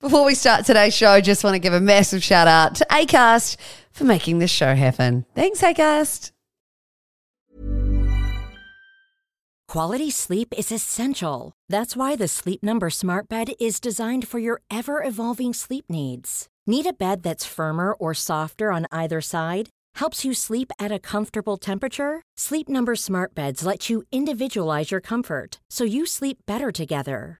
Before we start today's show, just want to give a massive shout out to ACAST for making this show happen. Thanks, ACAST. Quality sleep is essential. That's why the Sleep Number Smart Bed is designed for your ever evolving sleep needs. Need a bed that's firmer or softer on either side? Helps you sleep at a comfortable temperature? Sleep Number Smart Beds let you individualize your comfort so you sleep better together.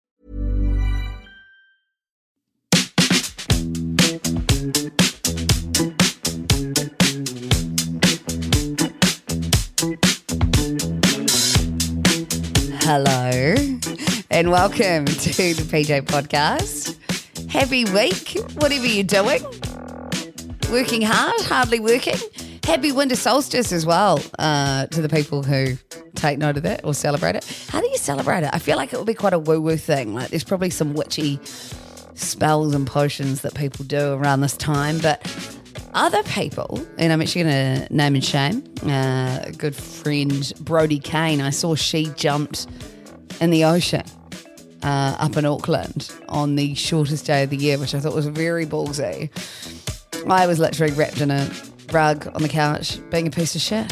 Hello, and welcome to the PJ Podcast. Happy week, whatever you're doing. Working hard, hardly working. Happy winter solstice as well uh, to the people who take note of that or celebrate it. How do you celebrate it? I feel like it will be quite a woo woo thing. Like there's probably some witchy spells and potions that people do around this time, but other people, and I'm actually going to name and shame uh, a good friend, Brodie Kane. I saw she jumped in the ocean uh, up in Auckland on the shortest day of the year, which I thought was very ballsy. I was literally wrapped in a rug on the couch, being a piece of shit.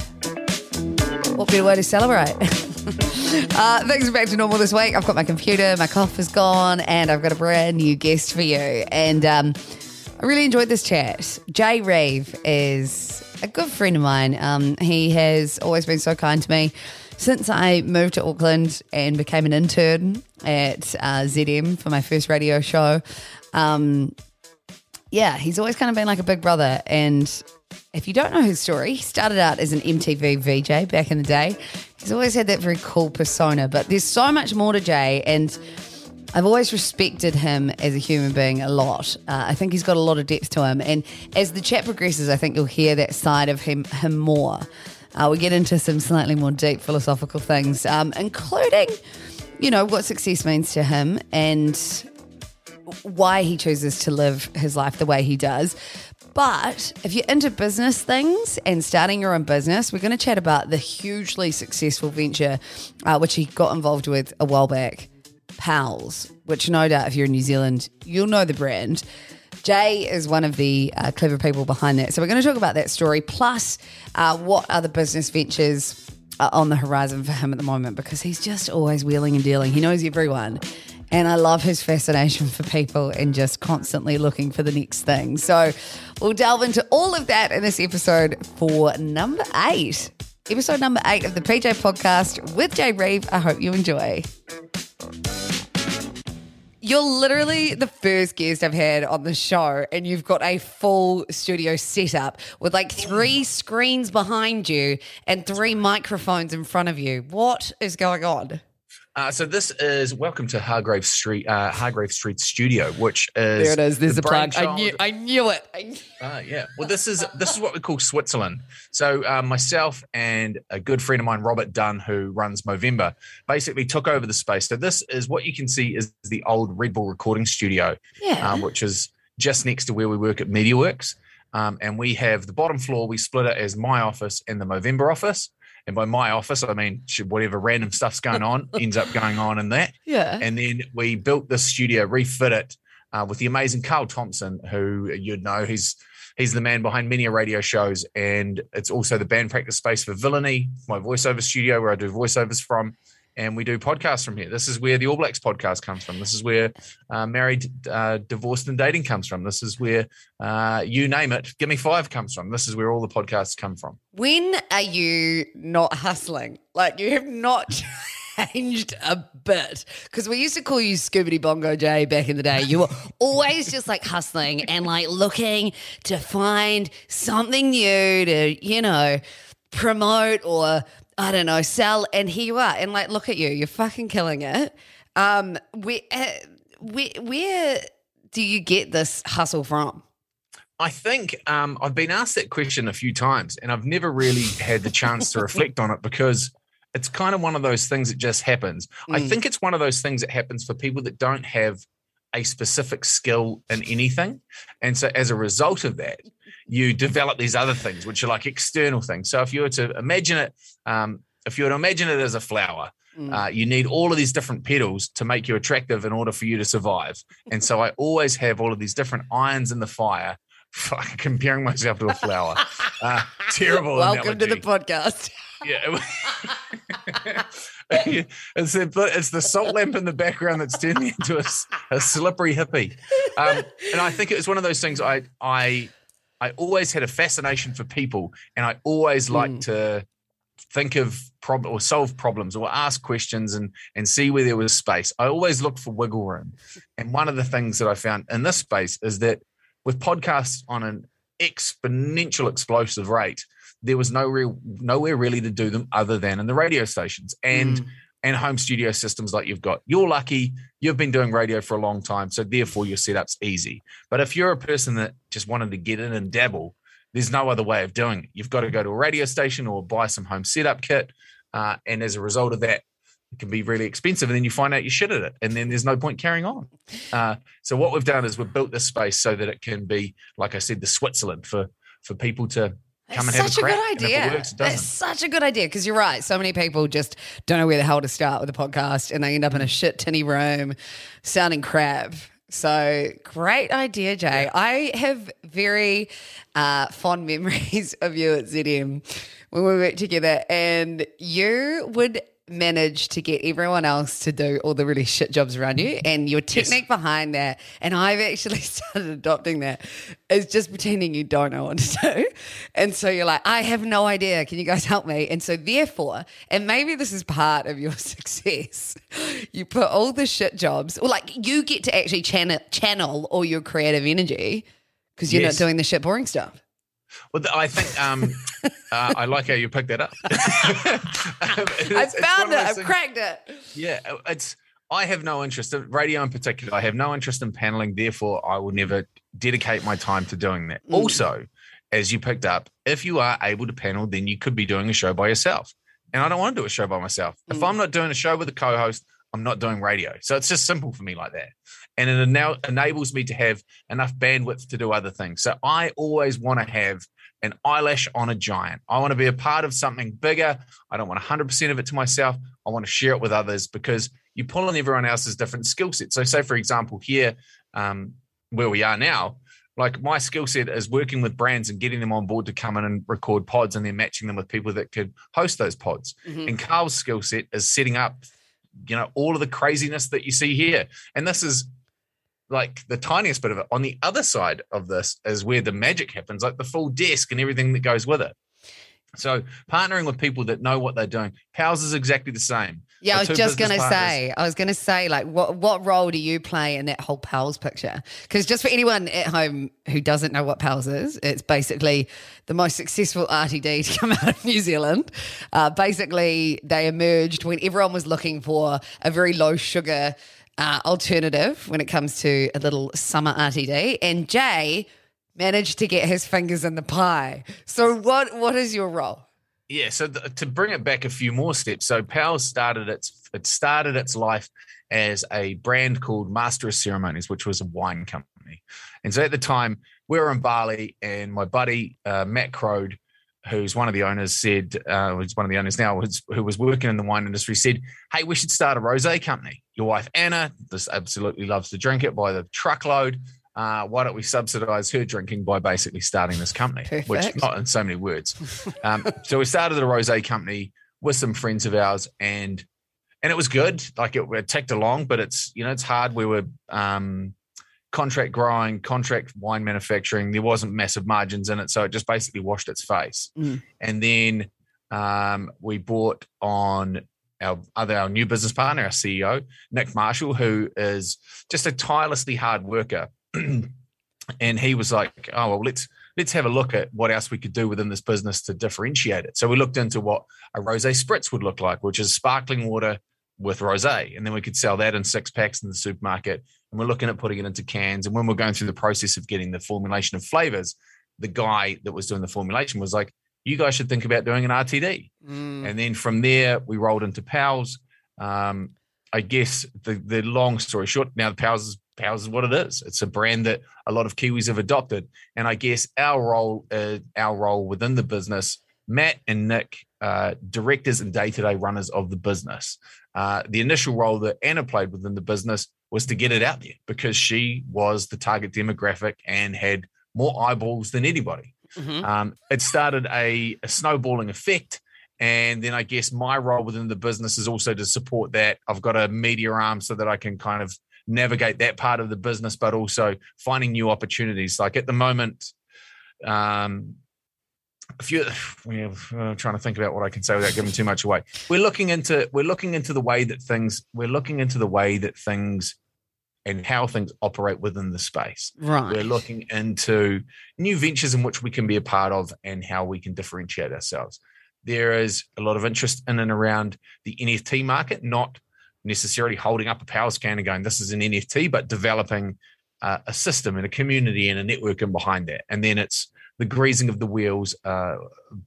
What better way to celebrate? uh, things are back to normal this week. I've got my computer, my cough is gone, and I've got a brand new guest for you. And um, I really enjoyed this chat. Jay Reeve is a good friend of mine. Um, he has always been so kind to me since I moved to Auckland and became an intern at uh, ZM for my first radio show. Um, yeah, he's always kind of been like a big brother. And if you don't know his story, he started out as an MTV VJ back in the day. He's always had that very cool persona, but there's so much more to Jay. And I've always respected him as a human being a lot. Uh, I think he's got a lot of depth to him. And as the chat progresses, I think you'll hear that side of him, him more. Uh, we get into some slightly more deep philosophical things, um, including, you know, what success means to him and why he chooses to live his life the way he does. But if you're into business things and starting your own business, we're going to chat about the hugely successful venture uh, which he got involved with a while back, Pals, which no doubt if you're in New Zealand, you'll know the brand. Jay is one of the uh, clever people behind that. So we're going to talk about that story, plus uh, what other business ventures are on the horizon for him at the moment, because he's just always wheeling and dealing. He knows everyone. And I love his fascination for people and just constantly looking for the next thing. So we'll delve into all of that in this episode for number eight. Episode number eight of the PJ podcast with Jay Reeve. I hope you enjoy. You're literally the first guest I've had on the show, and you've got a full studio setup with like three screens behind you and three microphones in front of you. What is going on? Uh, so this is welcome to Hargrave Street, uh, Hargrave Street Studio, which is There it is. There's the the plug. I knew, I knew it. I- Uh, yeah. Well, this is this is what we call Switzerland. So uh, myself and a good friend of mine, Robert Dunn, who runs Movember, basically took over the space. So this is what you can see is the old Red Bull recording studio, Yeah. um, which is just next to where we work at MediaWorks. Um, and we have the bottom floor. We split it as my office and the Movember office. And by my office, I mean whatever random stuff's going on ends up going on in that. yeah. And then we built this studio, refit it uh, with the amazing Carl Thompson, who you'd know he's he's the man behind many radio shows, and it's also the band practice space for Villainy, my voiceover studio where I do voiceovers from. And we do podcasts from here. This is where the All Blacks podcast comes from. This is where uh, married, uh, divorced, and dating comes from. This is where uh, you name it. Give me five comes from. This is where all the podcasts come from. When are you not hustling? Like you have not changed a bit because we used to call you Scoobity Bongo Jay back in the day. You were always just like hustling and like looking to find something new to, you know, promote or I don't know, sell. And here you are. And like, look at you, you're fucking killing it. Um, where, uh, where, where do you get this hustle from? I think um, I've been asked that question a few times, and I've never really had the chance to reflect on it because it's kind of one of those things that just happens. Mm. I think it's one of those things that happens for people that don't have a specific skill in anything. And so as a result of that, you develop these other things, which are like external things. So if you were to imagine it, um, if you were to imagine it as a flower, mm. uh, you need all of these different petals to make you attractive in order for you to survive. And so I always have all of these different irons in the fire, comparing myself to a flower. Uh, terrible. Welcome analogy. to the podcast. yeah. it's, the, it's the salt lamp in the background that's turned me into a, a slippery hippie. Um, and I think it was one of those things I, I, I always had a fascination for people and I always liked mm. to think of problem or solve problems or ask questions and and see where there was space. I always looked for wiggle room. And one of the things that I found in this space is that with podcasts on an exponential explosive rate, there was no real nowhere really to do them other than in the radio stations and mm. And home studio systems like you've got. You're lucky, you've been doing radio for a long time, so therefore your setup's easy. But if you're a person that just wanted to get in and dabble, there's no other way of doing it. You've got to go to a radio station or buy some home setup kit, uh, and as a result of that, it can be really expensive and then you find out you shit at it and then there's no point carrying on uh, so what we've done is we've built this space so that it can be like i said the switzerland for for people to such a, a good idea. Works, That's such a good idea because you're right. So many people just don't know where the hell to start with a podcast, and they end up in a shit tinny room, sounding crap. So great idea, Jay. Yeah. I have very uh, fond memories of you at ZM when we worked together, and you would manage to get everyone else to do all the really shit jobs around you and your technique yes. behind that and i've actually started adopting that is just pretending you don't know what to do and so you're like i have no idea can you guys help me and so therefore and maybe this is part of your success you put all the shit jobs or like you get to actually channel channel all your creative energy because you're yes. not doing the shit boring stuff well, I think um, uh, I like how you picked that up. I found it. I've things. cracked it. Yeah, it's. I have no interest in radio in particular. I have no interest in paneling. Therefore, I will never dedicate my time to doing that. Mm. Also, as you picked up, if you are able to panel, then you could be doing a show by yourself. And I don't want to do a show by myself. Mm. If I'm not doing a show with a co-host, I'm not doing radio. So it's just simple for me like that and it now enables me to have enough bandwidth to do other things. So I always want to have an eyelash on a giant. I want to be a part of something bigger. I don't want 100% of it to myself. I want to share it with others because you pull on everyone else's different skill set. So, say for example, here um, where we are now, like my skill set is working with brands and getting them on board to come in and record pods and then matching them with people that could host those pods. Mm-hmm. And Carl's skill set is setting up, you know, all of the craziness that you see here. And this is like the tiniest bit of it. On the other side of this is where the magic happens, like the full desk and everything that goes with it. So partnering with people that know what they're doing. Pals is exactly the same. Yeah, I was just going to say, I was going to say, like, what what role do you play in that whole Pals picture? Because just for anyone at home who doesn't know what Pals is, it's basically the most successful RTD to come out of New Zealand. Uh, basically, they emerged when everyone was looking for a very low sugar uh, alternative when it comes to a little summer RTD. And Jay managed to get his fingers in the pie. So, what what is your role? Yeah, so th- to bring it back a few more steps, so Pals started its it started its life as a brand called Master of Ceremonies, which was a wine company. And so at the time, we were in Bali, and my buddy uh, Matt Crode who's one of the owners, said, uh, who's one of the owners now, who was working in the wine industry, said, Hey, we should start a rose company. Your wife, Anna, this absolutely loves to drink it by the truckload. Uh, why don't we subsidize her drinking by basically starting this company, Perfect. which not in so many words. um, so we started a rose company with some friends of ours, and and it was good. Like it, it ticked along, but it's you know it's hard. We were um, contract growing, contract wine manufacturing. There wasn't massive margins in it, so it just basically washed its face. Mm. And then um, we bought on our other our new business partner, our CEO Nick Marshall, who is just a tirelessly hard worker. and he was like, "Oh well, let's let's have a look at what else we could do within this business to differentiate it." So we looked into what a rosé spritz would look like, which is sparkling water with rosé, and then we could sell that in six packs in the supermarket. And we're looking at putting it into cans. And when we're going through the process of getting the formulation of flavors, the guy that was doing the formulation was like, "You guys should think about doing an RTD." Mm. And then from there, we rolled into Pals. Um, I guess the the long story short, now the Pals is Pals is what it is. It's a brand that a lot of Kiwis have adopted, and I guess our role, uh, our role within the business, Matt and Nick, uh, directors and day to day runners of the business. Uh, the initial role that Anna played within the business was to get it out there because she was the target demographic and had more eyeballs than anybody. Mhm. Um, it started a, a snowballing effect. And then I guess my role within the business is also to support that. I've got a media arm so that I can kind of navigate that part of the business, but also finding new opportunities. Like at the moment, um, a few we're uh, trying to think about what I can say without giving too much away. We're looking into we're looking into the way that things we're looking into the way that things and how things operate within the space. Right. We're looking into new ventures in which we can be a part of and how we can differentiate ourselves. There is a lot of interest in and around the NFT market, not necessarily holding up a Pals can and going, this is an NFT, but developing uh, a system and a community and a network in behind that. And then it's the greasing of the wheels, uh,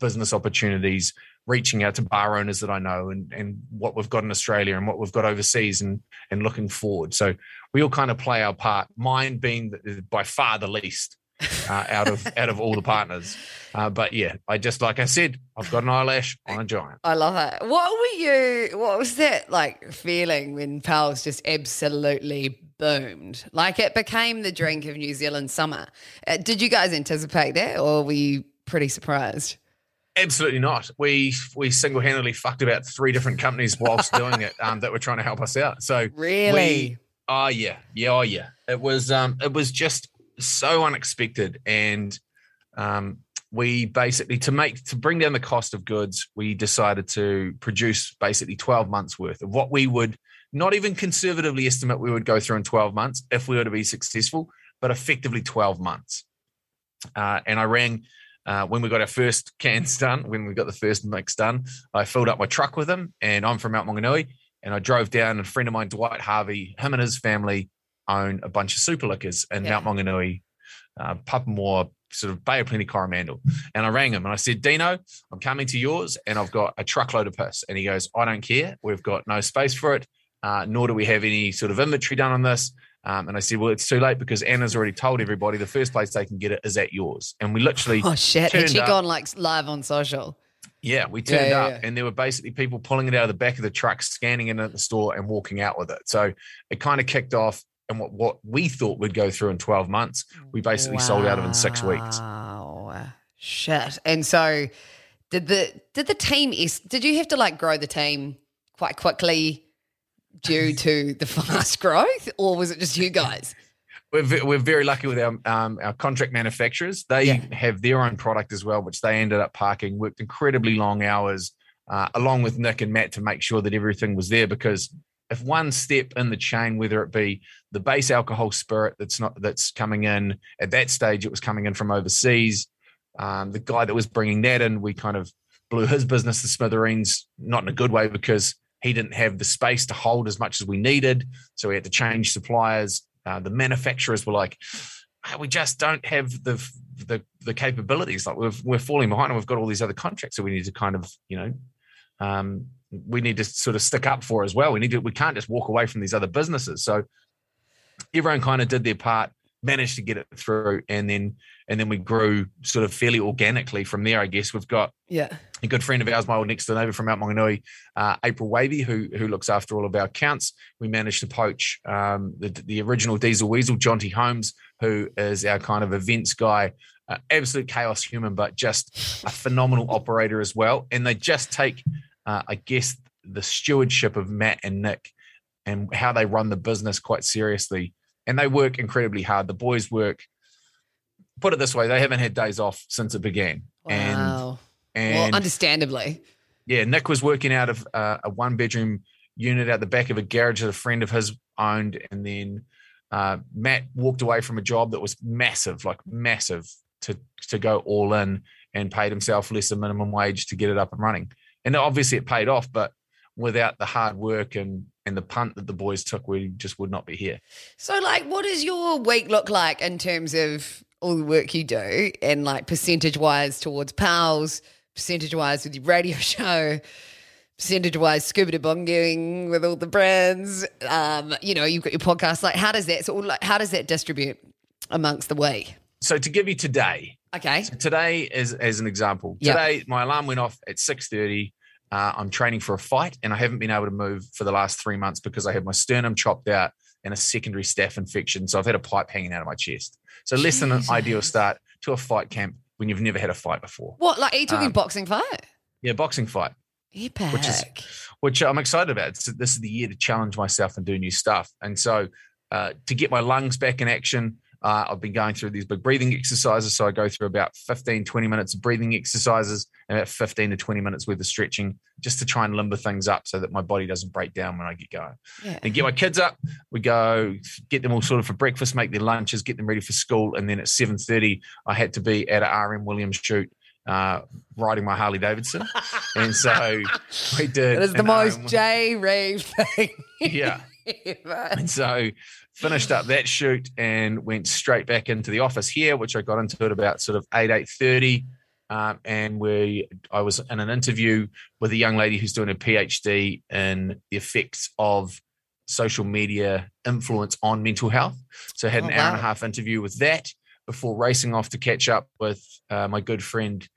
business opportunities, reaching out to bar owners that I know and, and what we've got in Australia and what we've got overseas and, and looking forward. So we all kind of play our part, mine being by far the least. Uh, out of out of all the partners, uh, but yeah, I just like I said, I've got an eyelash on a giant. I love it. What were you? What was that like feeling when Pals just absolutely boomed? Like it became the drink of New Zealand summer. Uh, did you guys anticipate that, or were you pretty surprised? Absolutely not. We we single handedly fucked about three different companies whilst doing it um, that were trying to help us out. So Really? we- oh yeah, yeah, oh yeah. It was um it was just so unexpected, and um we basically to make to bring down the cost of goods, we decided to produce basically twelve months worth of what we would not even conservatively estimate we would go through in twelve months if we were to be successful, but effectively twelve months. Uh, and I rang uh, when we got our first cans done, when we got the first mix done, I filled up my truck with them, and I'm from Mount Maunganui, and I drove down. And a friend of mine, Dwight Harvey, him and his family own a bunch of super liquors in Yeah. Mount Maunganui, uh, Papamoa, sort of Bay of Plenty, Coromandel. And I rang him and I said, Dino, I'm coming to yours, and I've got a truckload of piss. And he goes, I don't care. We've got no space for it, uh, nor do we have any sort of inventory done on this. Um, and I said, well, it's too late because Anna's already told everybody the first place they can get it is at yours. And we literally Oh shit! Had she up- gone like live on social? yeah, we Yeah, turned yeah, up yeah. and there were basically people pulling it out of the back of the truck, scanning it at the store and walking out with it. So it kind of kicked off. And what, what we thought we'd go through in 12 months, we basically sold out of in six weeks. Wow, shit! And so, did the did the team? is- Did you have to like grow the team quite quickly due to the fast growth, or was it just you guys? We're, we're very lucky with our, um, our contract manufacturers. They Yeah. have their own product as well, which they ended up parking, worked incredibly long hours uh, along with Nick and Matt to make sure that everything was there because if one step in the chain, whether it be the base alcohol spirit that's not that's coming in at that stage, it was coming in from overseas. Um, the guy that was bringing that in, we kind of blew his business to smithereens, not in a good way because he didn't have the space to hold as much as we needed, so we had to change suppliers. Uh, the manufacturers were like, "Ah, "We just don't have the the the capabilities. Like we've, we're falling behind, and we've got all these other contracts, that we need to kind of, you know, um, we need to sort of stick up for as well. We need to. We can't just walk away from these other businesses. So everyone kind of did their part, managed to get it through, and then and then we grew sort of fairly organically from there. I guess we've got Yeah. a good friend of ours, my old next door neighbour from Mount Maunganui, uh, April Wavy, who who looks after all of our accounts. We managed to poach um, the the original Diesel Weasel, Jonty Holmes, who is our kind of events guy. Uh, absolute chaos human, but just a phenomenal operator as well. And they just take, uh, I guess, the stewardship of Matt and Nick and how they run the business quite seriously. And they work incredibly hard. The boys work, put it this way, they haven't had days off since it began. Wow. And, well, understandably. yeah, Nick was working out of uh, a one bedroom unit out the back of a garage that a friend of his owned. And then uh, Matt walked away from a job that was massive, like massive, to, to go all in and paid himself less than minimum wage to get it up and running. And obviously it paid off, but without the hard work and and the punt that the boys took, we just would not be here. So, like, what does your week look like in terms of all the work you do and like percentage wise towards pals, percentage wise with your radio show, percentage wise scuba bonging with all the brands? Um, you know, you've got your podcast. Like, how does that so like how does that distribute amongst the week? So to give you today, Okay. so today is as an example. Today my alarm went off at six thirty. Uh, I'm training for a fight, and I haven't been able to move for the last three months because I had my sternum chopped out and a secondary staph infection. So I've had a pipe hanging out of my chest. So less than an ideal start to a fight camp when you've never had a fight before. What, like, are you talking Um, boxing fight? Yeah, boxing fight. Epic. which is- which I'm excited about. It's, this is the year to challenge myself and do new stuff. And so, uh, to get my lungs back in action, uh, I've been going through these big breathing exercises. So, I go through about 15, 20 minutes of breathing exercises and about 15 to 20 minutes worth of stretching just to try and limber things up so that my body doesn't break down when I get going. yeah. And get my kids up. We go get them all sorted for breakfast, make their lunches, get them ready for school. And then at 7.30, I had to be at a RM Williams shoot uh, riding my Harley Davidson. and so we did. It is the most RM J Reeve thing. yeah. ever. And so finished up that shoot and went straight back into the office here, which I got into at about sort of eight eight thirty. Um, and we, I was in an interview with a young lady who's doing a PhD in the effects of social media influence on mental health. So I had Oh, an hour and a half interview with that before racing off to catch up with uh, my good friend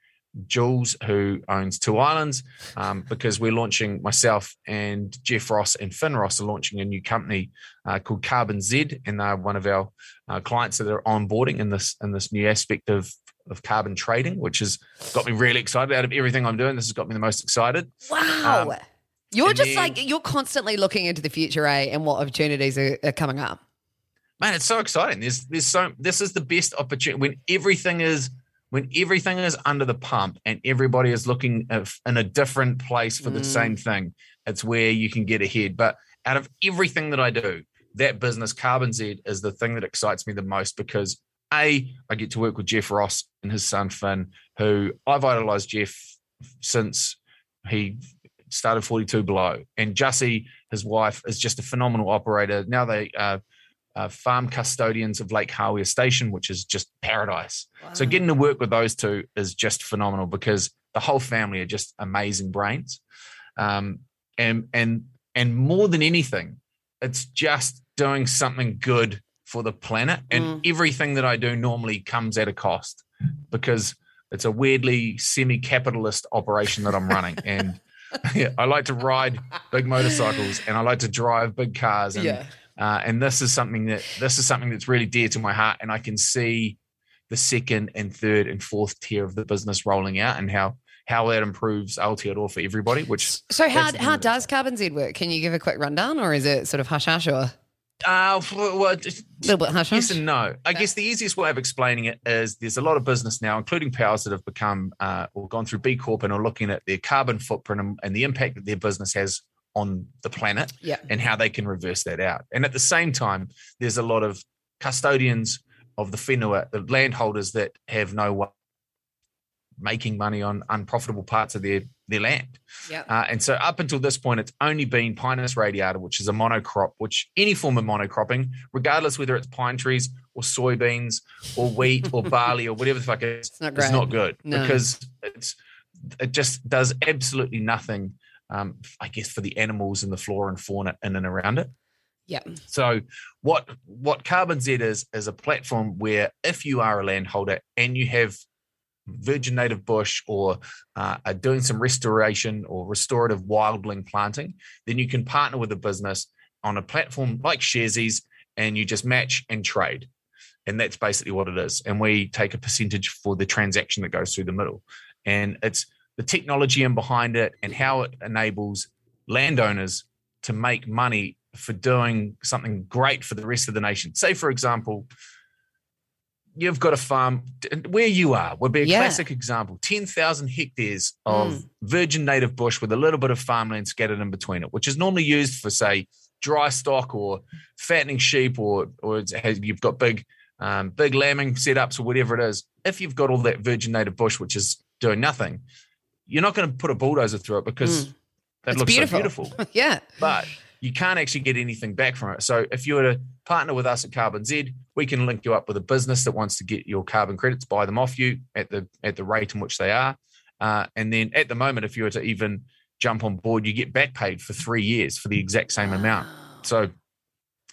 Jules, who owns Two Islands, um, because we're launching myself and Geoff Ross and Finn Ross are launching a new company uh, called Carbon Z, and they're one of our uh, clients that are onboarding in this in this new aspect of of carbon trading, which has got me really excited. Out of everything I'm doing, this has got me the most excited. Wow. Um, you're just then- like, you're constantly looking into the future, eh? And what opportunities are, are coming up. man, it's so exciting. There's there's so this is the best opportunity when everything is when everything is under the pump and everybody is looking in a different place for the Mm. same thing. It's where you can get ahead. But out of everything that I do, that business Carbon Z is the thing that excites me the most because a I get to work with Geoff Ross and his son Finn, who I've idolized Geoff since he started 42 below and Jussie, his wife, is just a phenomenal operator. Now they are uh, farm custodians of Lake Hawea Station, which is just paradise. So getting to work with those two is just phenomenal because the whole family are just amazing brains. Um, and and and more than anything, it's just doing something good for the planet. And Mm. everything that I do normally comes at a cost because it's a weirdly semi-capitalist operation that I'm running. and yeah, I like to ride big motorcycles and I like to drive big cars. And yeah. Uh, and this is something that this is something that's really dear to my heart and i can see the second and third and fourth tier of the business rolling out and how how that improves Aotearoa for everybody which So how how does Carbon Z work? Can you give a quick rundown, or is it sort of hush hush, or? Uh, well, just- little bit hush yes and no. I guess the easiest way of explaining it is there's a lot of business now including Pals that have become uh, or gone through b corp and are looking at their carbon footprint and, and the impact that their business has on the planet Yeah. and how they can reverse that out. And at the same time, there's a lot of custodians of the whenua, the landholders that have no way making money on unprofitable parts of their, their land. Yeah. Uh, and so up until this point, it's only been Pinus radiata, which is a monocrop, which any form of monocropping, regardless whether it's pine trees or soybeans or wheat or barley or whatever the fuck it is, It's not it's not good No. because it's it just does absolutely nothing um, I guess for the animals and the flora and fauna in and around it. Yeah. So what what Carbon Z is is a platform where if you are a landholder and you have virgin native bush or uh, are doing some restoration or restorative wildling planting, then you can partner with a business on a platform like Sharesies and you just match and trade. And that's basically what it is. And we take a percentage for the transaction that goes through the middle. And it's the technology in behind it and how it enables landowners to make money for doing something great for the rest of the nation. Say, for example, you've got a farm where you are would be a Yeah. classic example 10,000 hectares of Mm. virgin native bush with a little bit of farmland scattered in between it, which is normally used for, say, dry stock or fattening sheep, or or it's, has- you've got big um, big lambing setups or whatever it is. If you've got all that virgin native bush, which is doing nothing, you're not going to put a bulldozer through it because Mm. that It's looks beautiful. so beautiful yeah. but you can't actually get anything back from it. So if you were to partner with us at Carbon Z, we can link you up with a business that wants to get your carbon credits, buy them off you at the at the rate in which they are, uh, and then at the moment, if you were to even jump on board, you get back paid for three years for the exact same amount. So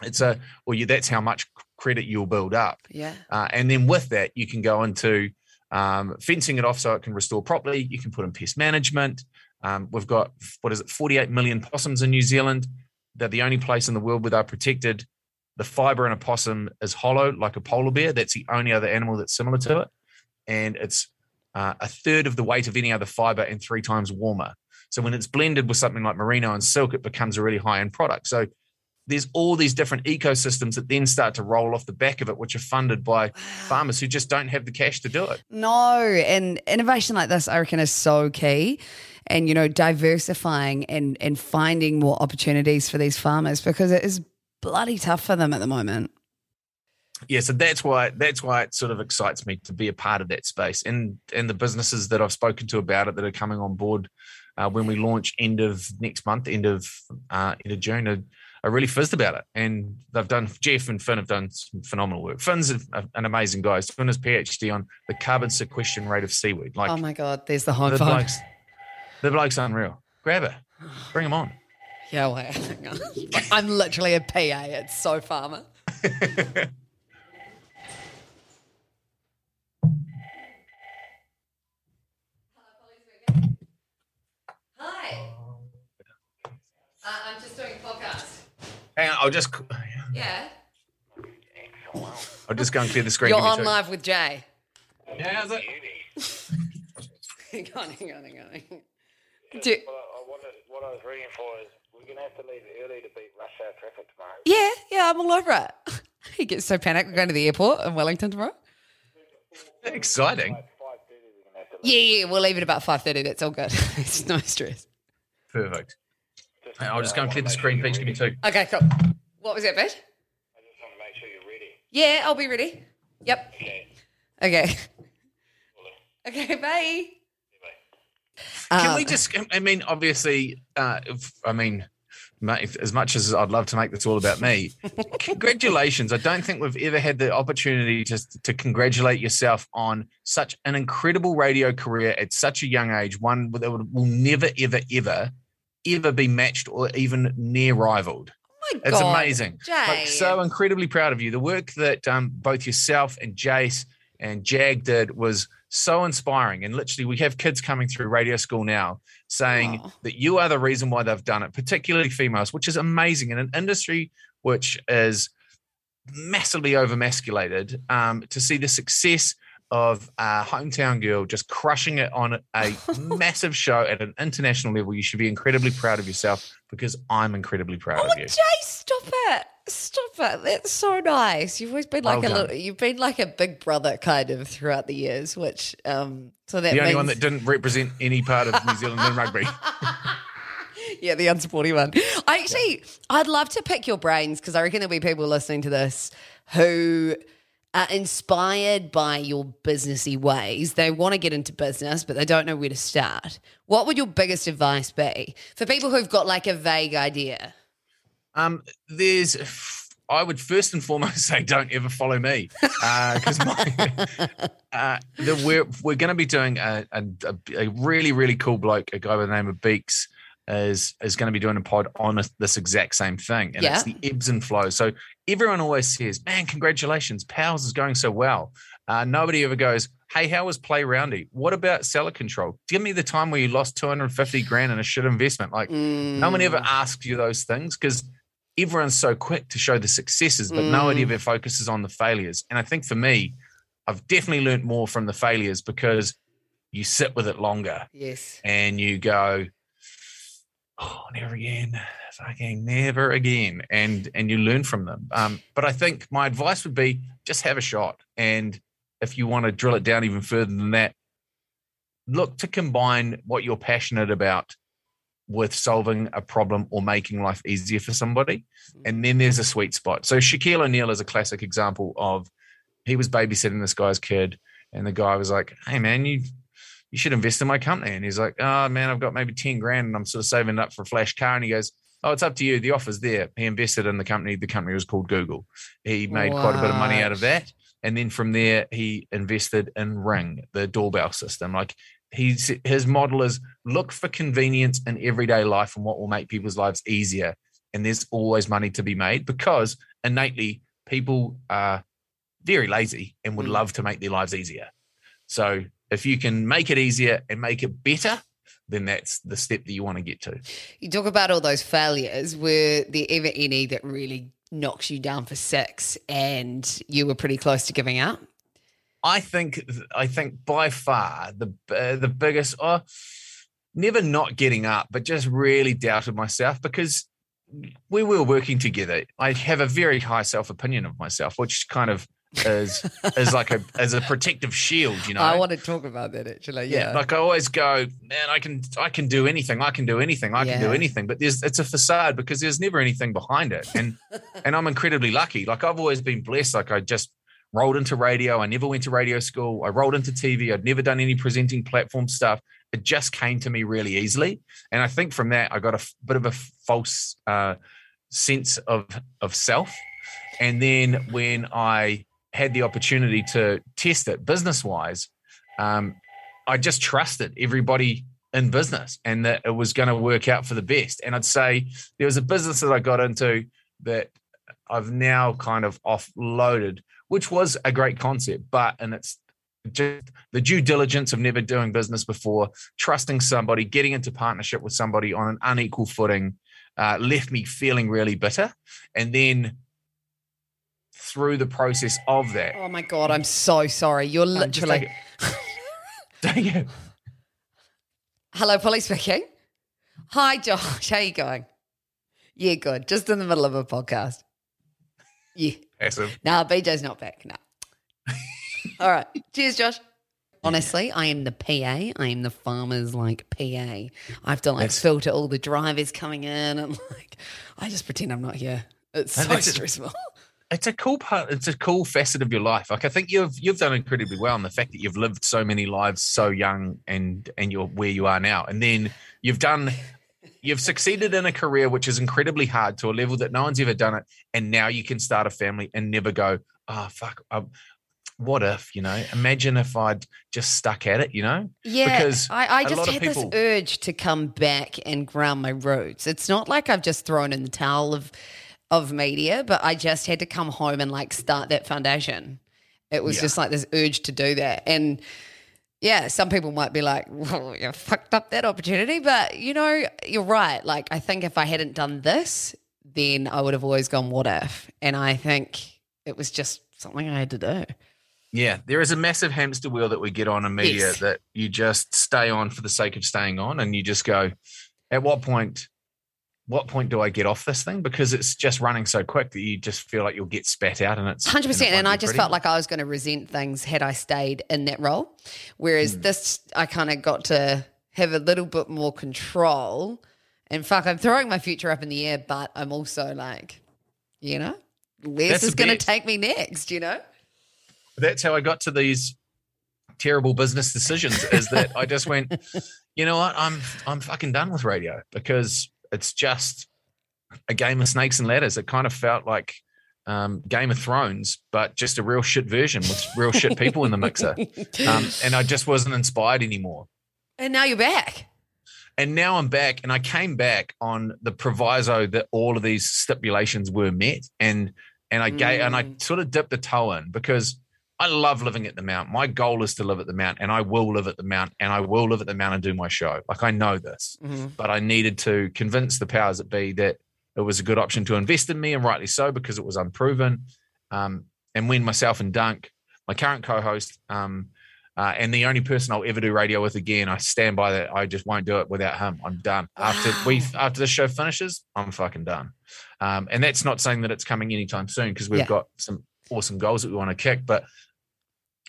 it's a well, you, that's how much credit you'll build up. Yeah. Uh, and then with that, you can go into um, fencing it off so it can restore properly. You can put in pest management. Um, we've got, what is it, 48 million possums in New Zealand. They're the only place in the world where they're protected. The fiber in a possum is hollow, like a polar bear. That's the only other animal that's similar to it. And it's uh, a third of the weight of any other fiber and three times warmer. So when it's blended with something like merino and silk, it becomes a really high end product. So there's all these different ecosystems that then start to roll off the back of it, which are funded by farmers who just don't have the cash to do it. No, and innovation like this, I reckon, is so key. And you know, diversifying and and finding more opportunities for these farmers because it is bloody tough for them at the moment. Yeah, so that's why that's why it sort of excites me to be a part of that space, and and the businesses that I've spoken to about it that are coming on board uh, when we launch end of next month, end of uh, end of June, are, are really fizzed about it, and they've done. Geoff and Finn have done some phenomenal work. Finn's an amazing guy. He's doing his PhD on the carbon sequestration rate of seaweed. Like oh my god, there's the high the five. bloke's, the bloke's unreal. Grab it, bring him on. Yeah, on. I'm literally a PA. It's so farmer. Hi. Uh, I'm just doing a podcast. Hang on, I'll just Yeah. I'll just go and clear the screen. You're Give me on two. live with Jay. Yeah, how's it? Hang on, hang on, hang on. hang on. Do, Well, I, what, I, what I was reading for is we're going to have to leave early to beat rush hour traffic tomorrow. yeah, yeah, I'm all over it. He gets so panicked. We're going to the airport in Wellington tomorrow. Exciting. 5.30 we're going to have to leave. Yeah, yeah, we'll leave it about 5.30. That's all good. it's no stress. Perfect. Just, I'll just go and clear the screen, please. Give me two. Okay, cool. What was that, bitch? I just want to make sure you're ready. Yeah, I'll be ready. Yep. Okay. Okay. Okay, bye. Can Um, we just? I mean, obviously, uh, if, I mean, if- as much as I'd love to make this all about me, congratulations! I don't think we've ever had the opportunity to to congratulate yourself on such an incredible radio career at such a young age. One that will never, ever, ever, ever be matched or even near rivaled. Oh my It's God, amazing. Jay. Like, so incredibly proud of you. The work that um, both yourself and Jase and Jag did was so inspiring. And literally, we have kids coming through radio school now saying Aw. that you are the reason why they've done it, particularly females, which is amazing in an industry which is massively overmasculated. Um, to see the success of a hometown girl just crushing it on a massive show at an international level, you should be incredibly proud of yourself because I'm incredibly proud Oh, of you. Oh, Jay, stop it. Stop it. That's so nice. You've always been like Well a little, you've been like a big brother kind of throughout the years, which, um, so that the only means, one that didn't represent any part of New Zealand in rugby. yeah, the unsupportive one. I actually, I'd love to pick your brains because I reckon there'll be people listening to this who inspired by your businessy ways. They want to get into business, but they don't know where to start. What would your biggest advice be for people who've got like a vague idea? Um, there's, I would first and foremost say, don't ever follow me, because my, uh, we're we're going to be doing a, a a really really cool bloke, a guy by the name of Beeks. Is is going to be doing a pod on this, this exact same thing, and it's the ebbs and flows. So everyone always says, "Man, congratulations, Pals is going so well." Uh, nobody ever goes, "Hey, how was play roundy? What about seller control? Give me the time where you lost two hundred fifty grand in a shit investment." Like no one ever asks you those things because everyone's so quick to show the successes, but no one Mm. ever focuses on the failures. And I think for me, I've definitely learned more from the failures because you sit with it longer Yes. and you go, oh, never again, fucking never again, and and you learn from them. Um, but I think my advice would be just have a shot, and if you want to drill it down even further than that, look to combine what you're passionate about with solving a problem or making life easier for somebody. And then there's a sweet spot. So Shaquille O'Neal is a classic example of he was babysitting this guy's kid, and the guy was like, Hey man, you you should invest in my company. And he's like, Oh man, I've got maybe 10 grand and I'm sort of saving up for a flash car. And he goes, Oh, it's up to you. The offer's there. He invested in the company. The company was called Google. He made quite a bit of money out of that. And then from there, he invested in Ring, the doorbell system. Like he's his model is look for convenience in everyday life and what will make people's lives easier. And there's always money to be made because innately people are very lazy and would Mm. love to make their lives easier. So if you can make it easier and make it better, then that's the step that you want to get to. You talk about all those failures. Were there ever any that really knocks you down for six and you were pretty close to giving up? I think I think by far the uh, the biggest oh never not getting up but just really doubted myself because we were working together I have a very high self opinion of myself which kind of is is like a as a protective shield you know I want to talk about that actually. yeah. Yeah. like I always go, man, I can I can do anything. I can do anything. I can do anything. But there's it's a facade because there's never anything behind it. And and I'm incredibly lucky. Like I've always been blessed. Like I just rolled into radio. I never went to radio school. I rolled into TV. I'd never done any presenting platform stuff. It just came to me really easily. And I think from that I got a bit of a false uh, sense of of self. And then when I had the opportunity to test it business wise, um, I just trusted everybody in business and that it was going to work out for the best. And I'd say there was a business that I got into that I've now kind of offloaded, which was a great concept, but and it's just the due diligence of never doing business before, trusting somebody, getting into partnership with somebody on an unequal footing, uh, left me feeling really bitter. And then through the process of that, Oh my god, I'm so sorry. You're Um, literally take it. Hello, Polly speaking. Hi, Josh. How you going? Yeah, good. Just in the middle of a podcast. Yeah. Passive. Nah, BJ's not back. No. All right. Cheers, Josh. Honestly, I am the PA. I am the farmer's like PA. I have to like That's- filter all the drivers coming in and like I just pretend I'm not here. It's so stressful. It's a cool part it's a cool facet of your life. Like i think you've you've done incredibly well in the fact that you've lived so many lives so young and and you're where you are now. And then you've done you've succeeded in a career which is incredibly hard to a level that no one's ever done it. And now you can start a family and never go oh fuck um, what if you know? Imagine if i'd just stuck at it you know? Yeah, Because I just lot had people- this urge to come back and ground my roots. It's not like I've just thrown in the towel of of media, but I just had to come home and like start that foundation. It was Yeah. just like this urge to do that, and yeah, some people might be like, "Well, you fucked up that opportunity," but you know, you're right. Like, I think if I hadn't done this, then I would have always gone, "What if?" And I think it was just something I had to do. Yeah, there is a massive hamster wheel that we get on in media Yes. that you just stay on for the sake of staying on, and you just go, at what point, what point do I get off this thing? Because it's just running so quick that you just feel like you'll get spat out, and it's Hundred percent, it and I just pretty. felt like I was going to resent things had I stayed in that role. Whereas Hmm. this, I kind of got to have a little bit more control. And fuck, I'm throwing my future up in the air, but I'm also like, you know, where's this going to take me next? You know, that's how I got to these terrible business decisions. Is that I just went, you know what, I'm I'm fucking done with radio because it's just a game of snakes and ladders. It kind of felt like um, Game of Thrones, but just a real shit version with real shit people in the mixer. Um, and I just wasn't inspired anymore. and now you're back. And now I'm back, and I came back on the proviso that all of these stipulations were met, and and I gave and I Mm. sort of dipped the toe in because I love living at the Mount. My goal is to live at the Mount, and I will live at the Mount, and I will live at the Mount and do my show. Like I know this, Mhm. but I needed to convince the powers that be that it was a good option to invest in me, and rightly so because it was unproven. Um, and when myself and Dunk, my current co-host, um, Uh, and the only person I'll ever do radio with again, I stand by that. I just won't do it without him. I'm done. After we after this show finishes, I'm fucking done. Um, and that's not saying that it's coming anytime soon because we've Yeah. got some awesome goals that we want to kick. But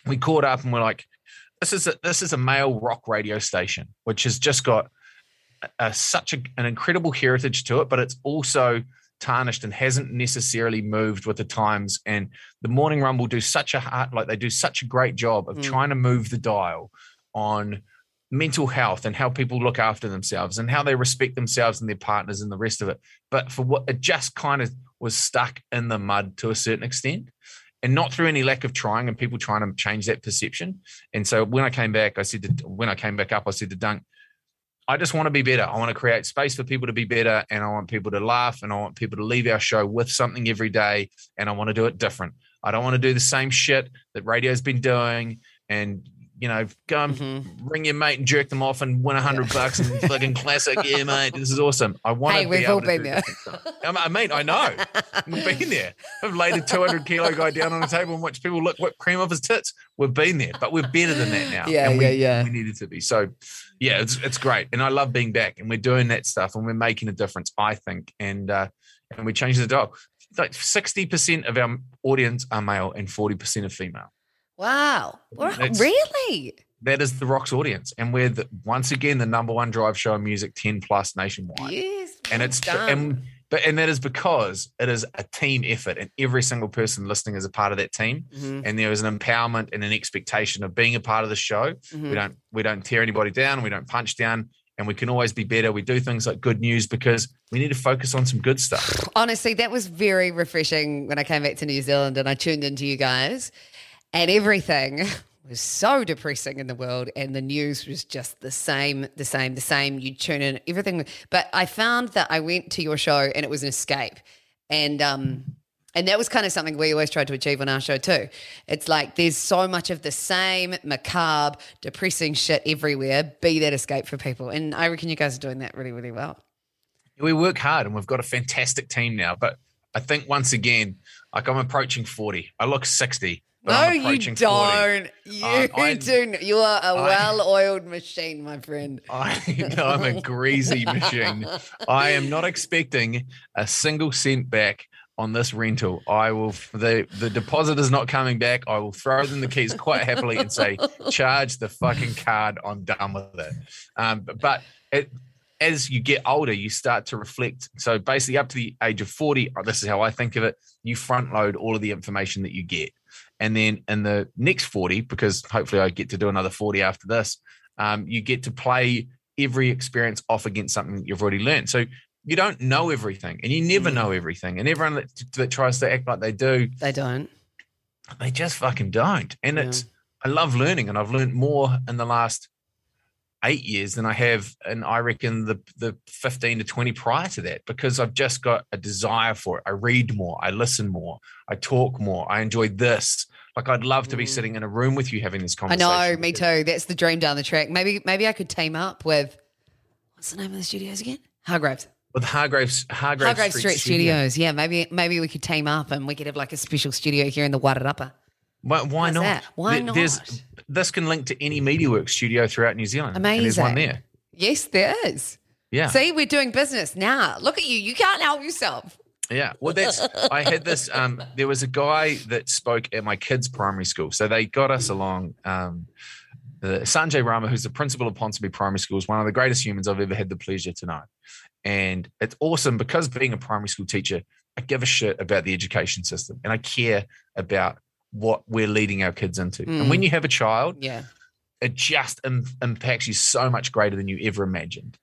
we caught up and we're like, this is a this is a male rock radio station, which has just got a, such a, an incredible heritage to it, but it's also tarnished and hasn't necessarily moved with the times. And the Morning Rumble do such a hard, like they do such a great job of Mm. trying to move the dial on mental health and how people look after themselves and how they respect themselves and their partners and the rest of it. But for what it just kind of was stuck in the mud to a certain extent and not through any lack of trying and people trying to change that perception. And so when I came back, I said to, when I came back up, I said to Dunk, I just want to be better. I want to create space for people to be better and I want people to laugh and I want people to leave our show with something every day and I want to do it different. I don't want to do the same shit that radio's been doing and you know, go and Mhm. ring your mate and jerk them off and win a hundred bucks and fucking classic. Yeah, mate, this is awesome. I want Hey, to. we've be all able to been there. I mean- I know. We've been there. I've laid a 200 kilo guy down on a table and watched people look whip cream off his tits. We've been there, but we're better than that now. Yeah, and we, yeah, yeah. We needed to be. So, yeah, it's it's great, and I love being back, and we're doing that stuff, and we're making a difference. I think, and uh, and we changed the dial. Like 60% of our audience are male and 40% are female. Wow. That's- Really? That is the Rocks audience, and we're the, once again the number one drive show music, 10 plus nationwide Yes. and it's done. and but and that is because it is a team effort and every single person listening is a part of that team Mhm, and there is an empowerment and an expectation of being a part of the show mhm. we don't we don't tear anybody down we don't punch down and we can always be better we do things like good news because we need to focus on some good stuff Honestly, that was very refreshing when I came back to New Zealand and I tuned into you guys, and everything was so depressing in the world, and the news was just the same, the same, the same. you'd tune in, everything. But I found that I went to your show and it was an escape, and um. And that was kind of something we always tried to achieve on our show too. It's like there's so much of the same macabre, depressing shit everywhere. Be that escape for people, and I reckon you guys are doing that really, really well. we work hard and we've got a fantastic team now but i think once again like i'm approaching 40 i look 60 but No, you don't. You Um, I- do. You are a I- well-oiled machine, my friend. I, I'm a greasy machine. I am not expecting a single cent back on this rental. I will the the deposit is not coming back. I will throw them the keys quite happily and say, charge the fucking card. I'm done with it. Um, but it, as you get older, you start to reflect. So basically, up to the age of 40, uh, this is how I think of it. You front load all of the information that you get. And then in the next 40, because hopefully I get to do another 40 after this, um, you get to play every experience off against something that you've already learned. So you don't know everything and you never Mm. know everything. And everyone that, that tries to act like they do, They don't. they just fucking don't. And Yeah. it's, I love learning and I've learned more in the last eight years than I have, and I reckon the the 15 to 20 prior to that, because I've just got a desire for it. I read more, I listen more, I talk more, I enjoy this. Like I'd love to be Mm. sitting in a room with you having this conversation. I know, me too. That's the dream down the track. Maybe, maybe I could team up with what's the name of the studios again? Hargraves. With Hargraves, Hargraves, Hargraves Street, Studios. Yeah, maybe, maybe we could team up and we could have like a special studio here in the Wairarapa. Why, why How's not? that? Why There's, not? this can link to any MediaWorks studio throughout New Zealand. And there's one there. Yes, there is. Yeah. See, we're doing business now. Look at you. You can't help yourself. Yeah. Well, that's, I had this, um, there was a guy that spoke at my kids' primary school. So they got us along. Um, uh, Sanjay Rama, who's the principal of Ponsonby Primary School, is one of the greatest humans I've ever had the pleasure to know. And it's awesome because being a primary school teacher, I give a shit about the education system and I care about what we're leading our kids into. And when you have a child, Yeah. it just Im- impacts you so much greater than you ever imagined.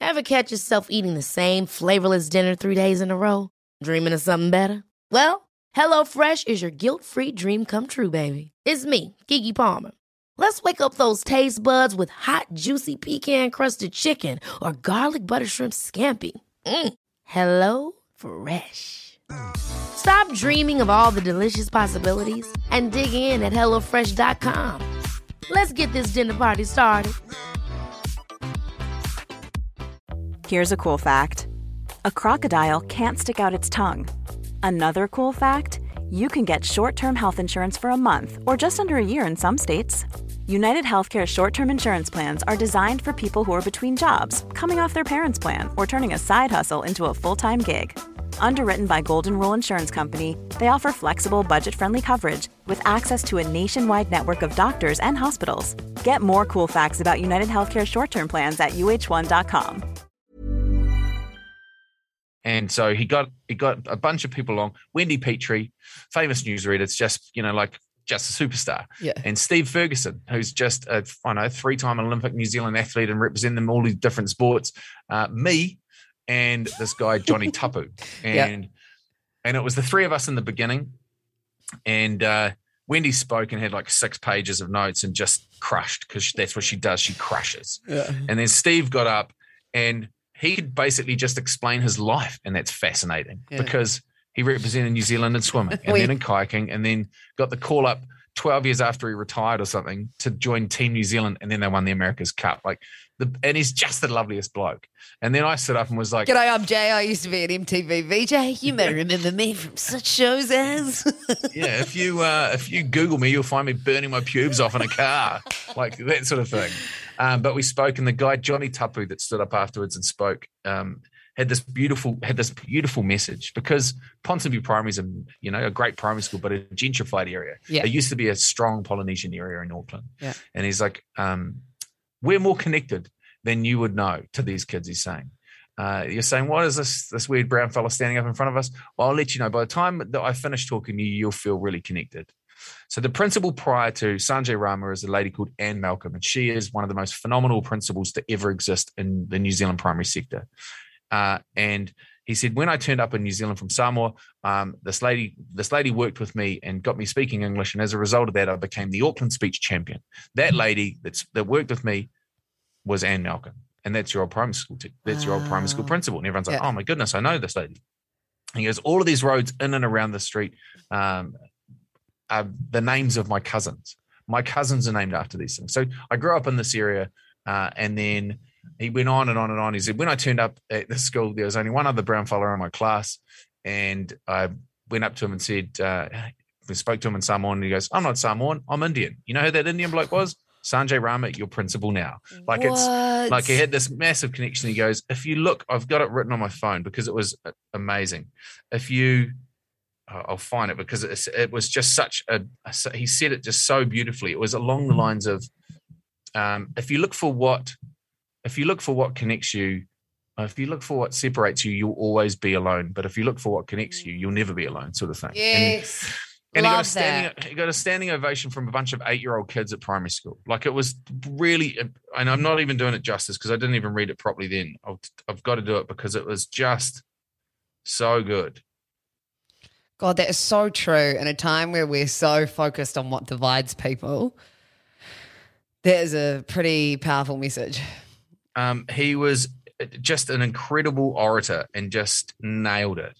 Ever catch yourself eating the same flavorless dinner three days in a row? Dreaming of something better? Well, HelloFresh is your guilt free dream come true, baby. It's me, Gigi Palmer. Let's wake up those taste buds with hot, juicy pecan crusted chicken or garlic butter shrimp scampi. Mm. Hello Fresh. Stop dreaming of all the delicious possibilities and dig in at HelloFresh.com. Let's get this dinner party started. Here's a cool fact a crocodile can't stick out its tongue. Another cool fact you can get short term health insurance for a month or just under a year in some states. United Healthcare short term insurance plans are designed for people who are between jobs, coming off their parents' plan, or turning a side hustle into a full time gig. Underwritten by Golden Rule Insurance Company, they offer flexible, budget friendly coverage with access to a nationwide network of doctors and hospitals. Get more cool facts about United Healthcare short term plans at uh1.com. And so he got he got a bunch of people along. Wendy Petrie, famous newsreader, it's just you know like just a superstar. Yeah. And Steve Ferguson, who's just a I know three time Olympic New Zealand athlete and represent them all these different sports. Uh, me and this guy Johnny Tapu, and and it was the three of us in the beginning. And uh, Wendy spoke and had like six pages of notes and just crushed because that's what she does. She crushes. Yeah. And then Steve got up and he could basically just explain his life. And that's fascinating Yeah. because he represented New Zealand in swimming and then in kayaking and then got the call up 12 years after he retired or something to join Team New Zealand. And then they won the America's Cup. Like, the, and he's just the loveliest bloke. And then I stood up and was like, G'day, I'm Jay. I used to be an MTV VJ. You may remember me from such shows as. yeah, if you uh, if you Google me, you'll find me burning my pubes off in a car, like that sort of thing. Um, but we spoke, and the guy Johnny Tapu that stood up afterwards and spoke um, had this beautiful had this beautiful message because Ponsonby Primary is a you know a great primary school, but a gentrified area. Yeah. It used to be a strong Polynesian area in Auckland. Yeah. and he's like, um, we're more connected than you would know to these kids. He's saying. Uh, you're saying, what is this this weird brown fella standing up in front of us? Well, I'll let you know. By the time that I finish talking to you, you'll feel really connected. So the principal prior to Sanjay Rama is a lady called Anne Malcolm, and she is one of the most phenomenal principals to ever exist in the New Zealand primary sector. Uh, and he said, when I turned up in New Zealand from Samoa, um, this lady, this lady worked with me and got me speaking English, and as a result of that, I became the Auckland speech champion. That lady that's that worked with me was Anne Malcolm, and that's your old primary school. Te- that's your old primary school principal, and everyone's like, Yeah. "Oh my goodness, I know this lady." And he goes, "All of these roads in and around the street um, are the names of my cousins. My cousins are named after these things." So I grew up in this area, uh, and then he went on and on and on. He said, "When I turned up at the school, there was only one other brown fella in my class, and I went up to him and said." Uh, we spoke to him in Samoan and he goes, I'm not Samoan, I'm Indian. You know who that Indian bloke was? Sanjay Rama, your principal now. Like it's like he had this massive connection. He goes, if you look, I've got it written on my phone because it was uh, amazing. If you, I'll find it because it's, it was just such a, a- he said it just so beautifully. It was along the lines of, um, if you look for what, if you look for what connects you, uh, if you look for what separates you, you'll always be alone. But if you look for what connects you, you'll never be alone, sort of thing. And- Yes. and he got, a Love standing, that. he got a standing ovation from a bunch of eight year old kids at primary school. Like it was really, and I'm not even doing it justice because I didn't even read it properly then. I've, I've got to do it because it was just so good. God, that is so true. In a time where we're so focused on what divides people, that is a pretty powerful message. Um, he was just an incredible orator and just nailed it.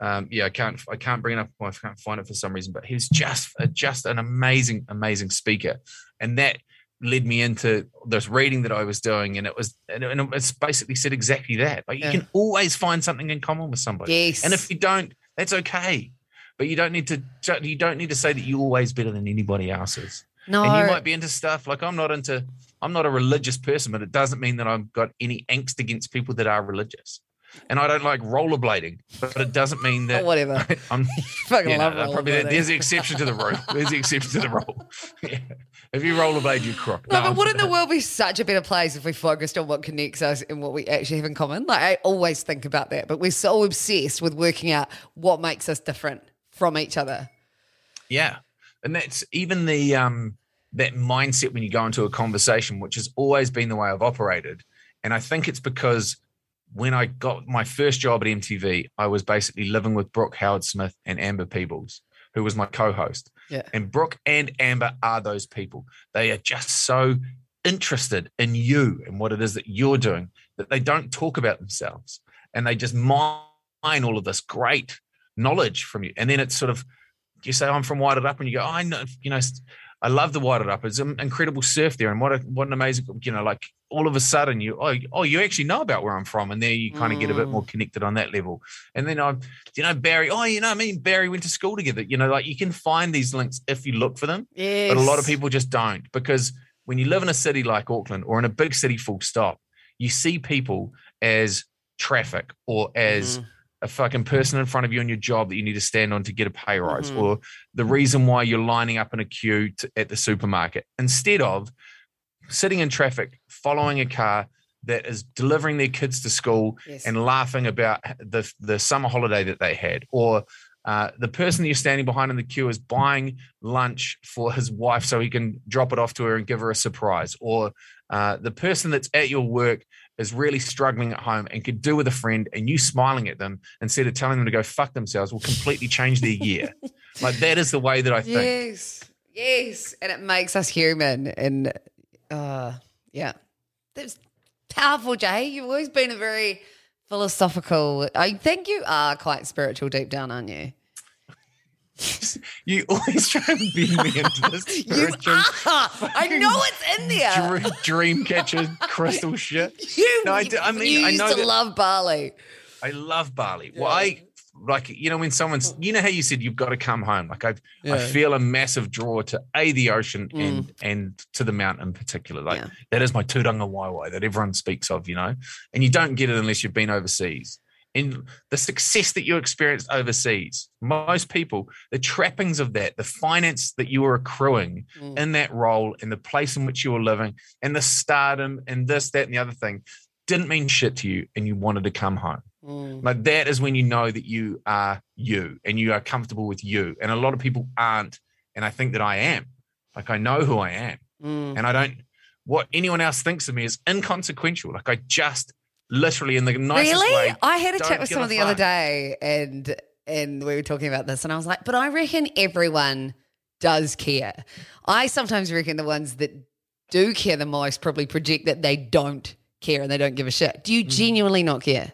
Um, yeah, I can't, I can't bring it up. I can't find it for some reason, but he was just, just an amazing, amazing speaker, and that led me into this reading that I was doing, and it was, and it's basically said exactly that. Like you Yeah. can always find something in common with somebody, Yes. and if you don't, that's okay. But you don't need to, you don't need to say that you're always better than anybody else's no, and you might be into stuff like I'm not into I'm not a religious person, but it doesn't mean that I've got any angst against people that are religious. And I don't like rollerblading, but it doesn't mean that whatever. I'm Fucking you know, love probably there's the exception to the rule. There's the exception to the rule. Yeah. If you rollerblade, you crook. No, but I'm- wouldn't the world be such a better place if we focused on what connects us and what we actually have in common? Like I always think about that, but we're so obsessed with working out what makes us different from each other. Yeah. And that's even the um that mindset when you go into a conversation, which has always been the way I've operated. And I think it's because when I got my first job at MTV, I was basically living with Brooke Howard Smith and Amber Peebles, who was my co-host. Yeah. And Brooke and Amber are those people. They are just so interested in you and what it is that you're doing that they don't talk about themselves and they just mine all of this great knowledge from you. And then it's sort of you say oh, I'm from Whited Up, and you go, oh, I know, you know, I love the Whited Up. It's an incredible surf there, and what a what an amazing, you know, like all of a sudden you oh, oh you actually know about where I'm from and there you kind of get a bit Mm. more connected on that level and then I you know Barry oh you know I mean Barry went to school together you know like you can find these links if you look for them Yes. but a lot of people just don't because when you live in a city like Auckland or in a big city full stop you see people as traffic or as Mhm. A fucking person in front of you on your job that you need to stand on to get a pay rise Mhm. or the reason why you're lining up in a queue to, at the supermarket instead of sitting in traffic following a car that is delivering their kids to school Yes. and laughing about the the summer holiday that they had or uh, the person that you're standing behind in the queue is buying lunch for his wife so he can drop it off to her and give her a surprise or uh, the person that's at your work is really struggling at home and could do with a friend and you smiling at them instead of telling them to go fuck themselves will completely change their year like that is the way that i think Yes. Yes. And it makes us human. And uh yeah. That's powerful, Jay. You've always been a very philosophical. I think you are quite spiritual deep down, aren't you? You always try and beat me into this You are. I know it's in there. dream, dream catcher crystal shit You, No, I do- I mean, I used know to that- love barley. I love barley. Well, I like you know when someone's you know how you said you've got to come home. Like I, I feel a massive draw to a the ocean Mm. and and to the mountain in particular. Like Yeah. that is my tūrangawaewae that everyone speaks of. You know, and you don't get it unless you've been overseas. And the success that you experienced overseas, most people, the trappings of that, the finance that you were accruing Mm. in that role, in the place in which you were living, and the stardom, and this, that, and the other thing, didn't mean shit to you, and you wanted to come home. Mm. Like that is when you know that you are you and you are comfortable with you. And a lot of people aren't. And I think that I am. Like I know who I am. Mm. And I don't, what anyone else thinks of me is inconsequential. Like I just literally, in the nicest Really? way, I had a chat with someone the other day and and we were talking about this and I was like, but I reckon everyone does care. I sometimes reckon the ones that do care the most probably project that they don't care and they don't give a shit. Do you Mm. genuinely not care?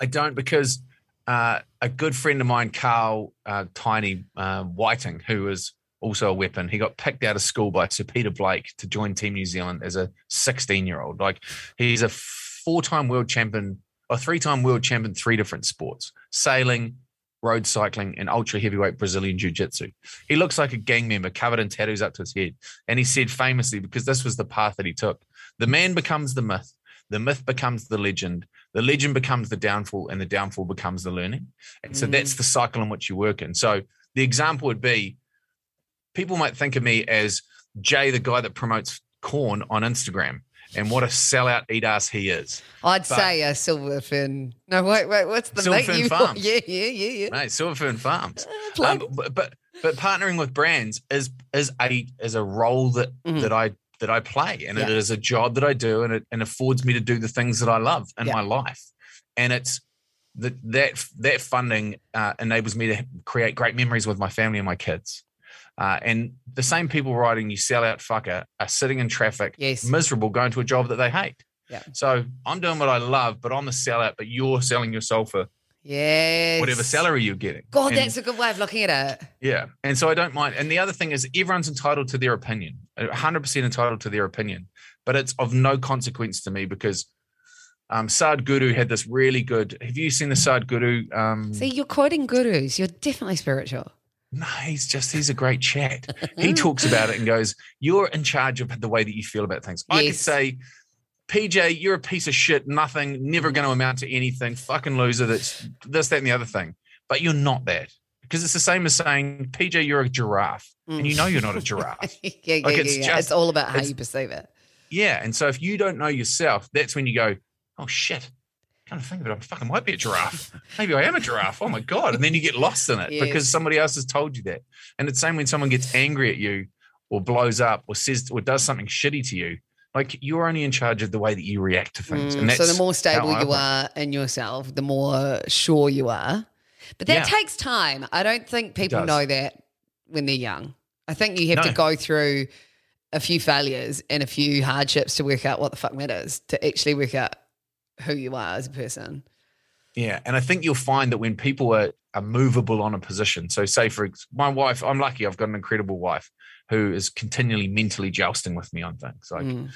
I don't because uh, a good friend of mine, Carl uh, Tiny uh, Whiting, who is also a weapon, he got picked out of school by Sir Peter Blake to join Team New Zealand as a 16 year old. Like he's a four time world champion, or three time world champion, three different sports sailing, road cycling, and ultra heavyweight Brazilian jiu jitsu. He looks like a gang member covered in tattoos up to his head. And he said famously, because this was the path that he took the man becomes the myth, the myth becomes the legend, the legend becomes the downfall, and the downfall becomes the learning. And so Mm. that's the cycle in which you work in. So the example would be people might think of me as Jay, the guy that promotes corn on Instagram. And what a sellout eat ass he is. I'd But- say a silver fin. No, wait, wait, what's the Silver mate Fin Farms. Yeah, yeah, yeah, yeah. Right, Silver Fern Farms. Um, but, but but partnering with brands is is a is a role that Mhm. that I that I play, and it Yeah. is a job that I do, and it and affords me to do the things that I love in Yeah. my life, and it's that that that funding uh, enables me to create great memories with my family and my kids. Uh, and the same people writing "you sell out fucker" are sitting in traffic, Yes. miserable, going to a job that they hate. Yeah. So I'm doing what I love, but I'm the sellout. But you're selling yourself for Yes. whatever salary you're getting. God, And- that's a good way of looking at it. yeah. And so I don't mind. And the other thing is, everyone's entitled to their opinion, 100% entitled to their opinion, but it's of no consequence to me because um, Sadhguru had this really good. Have you seen the Sadhguru? Um, See, you're quoting gurus. You're definitely spiritual. No, he's just, he's a great chat. he talks about it and goes, You're in charge of the way that you feel about things. I could say, PJ, you're a piece of shit, nothing, never going to amount to anything, fucking loser, that's this, that, and the other thing. But you're not that. Because it's the same as saying, PJ, you're a giraffe. And you know you're not a giraffe. yeah, yeah, Like, yeah, it's yeah. just- it's all about how you perceive it. Yeah. And so if you don't know yourself, that's when you go, oh shit. Kind of think of it. I fucking might be a giraffe. Maybe I am a giraffe. Oh my God. And then you get lost in it Yes. because somebody else has told you that. And it's the same when someone gets angry at you or blows up or says or does something shitty to you. Like you're only in charge of the way that you react to things. Mm, and that's so the more stable you are in yourself, the more sure you are. But that Yeah. takes time. I don't think people know that when they're young. I think you have to go through a few failures and a few hardships to work out what the fuck matters, to actually work out who you are as a person. Yeah, and I think you'll find that when people are, are movable on a position. So, say for my wife, I'm lucky. I've got an incredible wife who is continually mentally jousting with me on things. Like, Mm.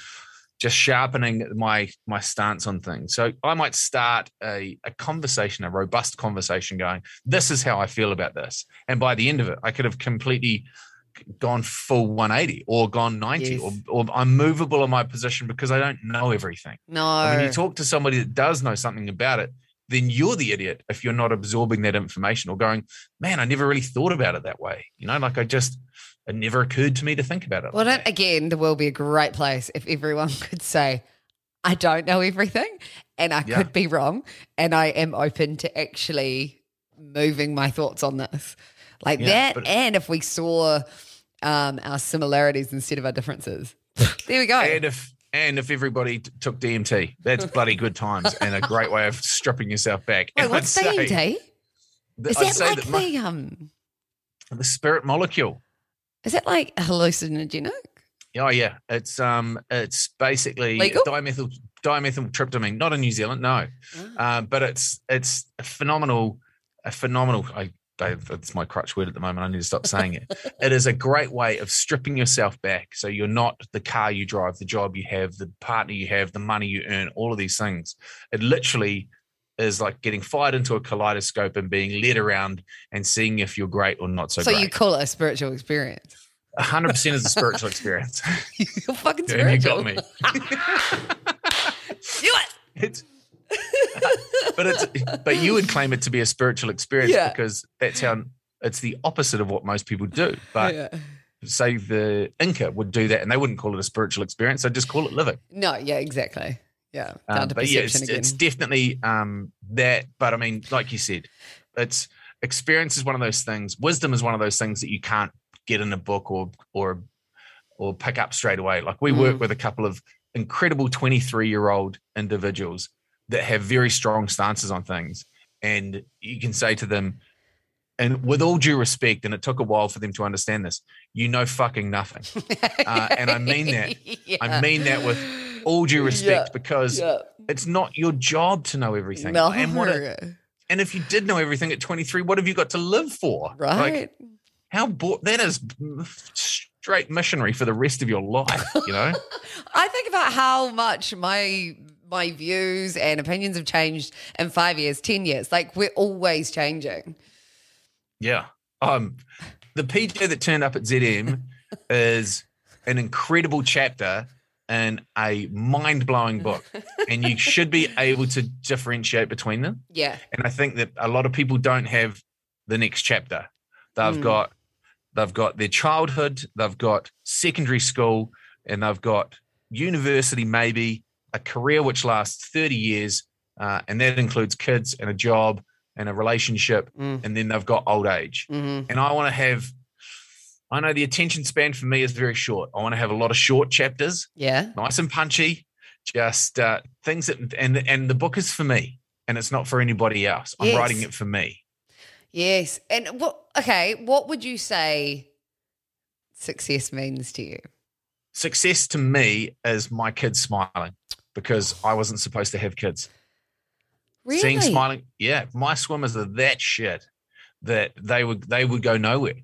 just sharpening my my stance on things. So I might start a, a conversation, a robust conversation going, this is how I feel about this. And by the end of it, I could have completely gone full 180 or gone 90 Yes. or, or I'm movable in my position because I don't know everything. No. When you talk to somebody that does know something about it, then you're the idiot if you're not absorbing that information or going, man, I never really thought about it that way. You know, like I just, it never occurred to me to think about it. Well, like again, the world be a great place if everyone could say, I don't know everything and I Yeah. could be wrong and I am open to actually moving my thoughts on this. Like Yeah, that. and if we saw um, our similarities instead of our differences. there we go. And if and if everybody t- took DMT, that's bloody good times and a great way of stripping yourself back. Wait, And what's I'd say DMT? that- Is I'd that like that my- the um the spirit molecule. is that like hallucinogenic? Oh yeah, it's um, it's basically Legal? dimethyl dimethyltryptamine. Not in New Zealand, no, Ah. uh, but it's it's a phenomenal, a phenomenal. I, I that's my crutch word at the moment. I need to stop saying it. it is a great way of stripping yourself back, so you're not the car you drive, the job you have, the partner you have, the money you earn, all of these things. It literally is like getting fired into a kaleidoscope and being led around and seeing if you're great or not so, So, great. you call it a spiritual experience. hundred percent is a spiritual experience. You're fucking Yeah, you got me. Do it. It's, but it's but you would claim it to be a spiritual experience Yeah. because that's how it's the opposite of what most people do. But Yeah. say the Inca would do that and they wouldn't call it a spiritual experience; they just call it living. No, yeah, exactly. Yeah. Down Um, to but yeah, perception it's, again. it's definitely um, that. But I mean, like you said, it's experience is one of those things. Wisdom is one of those things that you can't get in a book or or or pick up straight away. Like we work Mm. with a couple of incredible 23 year old individuals that have very strong stances on things, and you can say to them. And with all due respect, and it took a while for them to understand this, you know fucking nothing. uh, and I mean that. I mean that with all due respect Yeah, because yeah. it's not your job to know everything. No. And what and if you did know everything at 23, what have you got to live for? right. Like how bo- that is straight missionary for the rest of your life, you know? I think about how much my my views and opinions have changed in five years, ten years. Like we're always changing. yeah. Um the PJ that turned up at ZM is an incredible chapter in a mind-blowing book. and you should be able to differentiate between them. Yeah. and I think that a lot of people don't have the next chapter. They've Mm. got they've got their childhood, they've got secondary school, and they've got university, maybe a career which lasts thirty years, uh, and that includes kids and a job and a relationship, Mm. and then they've got old age. hmm And I want to have. I know the attention span for me is very short. I want to have a lot of short chapters, Yeah. nice and punchy, just uh, things that, and and the book is for me, and it's not for anybody else. I'm Yes. writing it for me. Yes. And what? Okay. What would you say success means to you? Success to me is my kids smiling because I wasn't supposed to have kids. Really? Seeing smiling, yeah, my swimmers are that shit that they would they would go nowhere.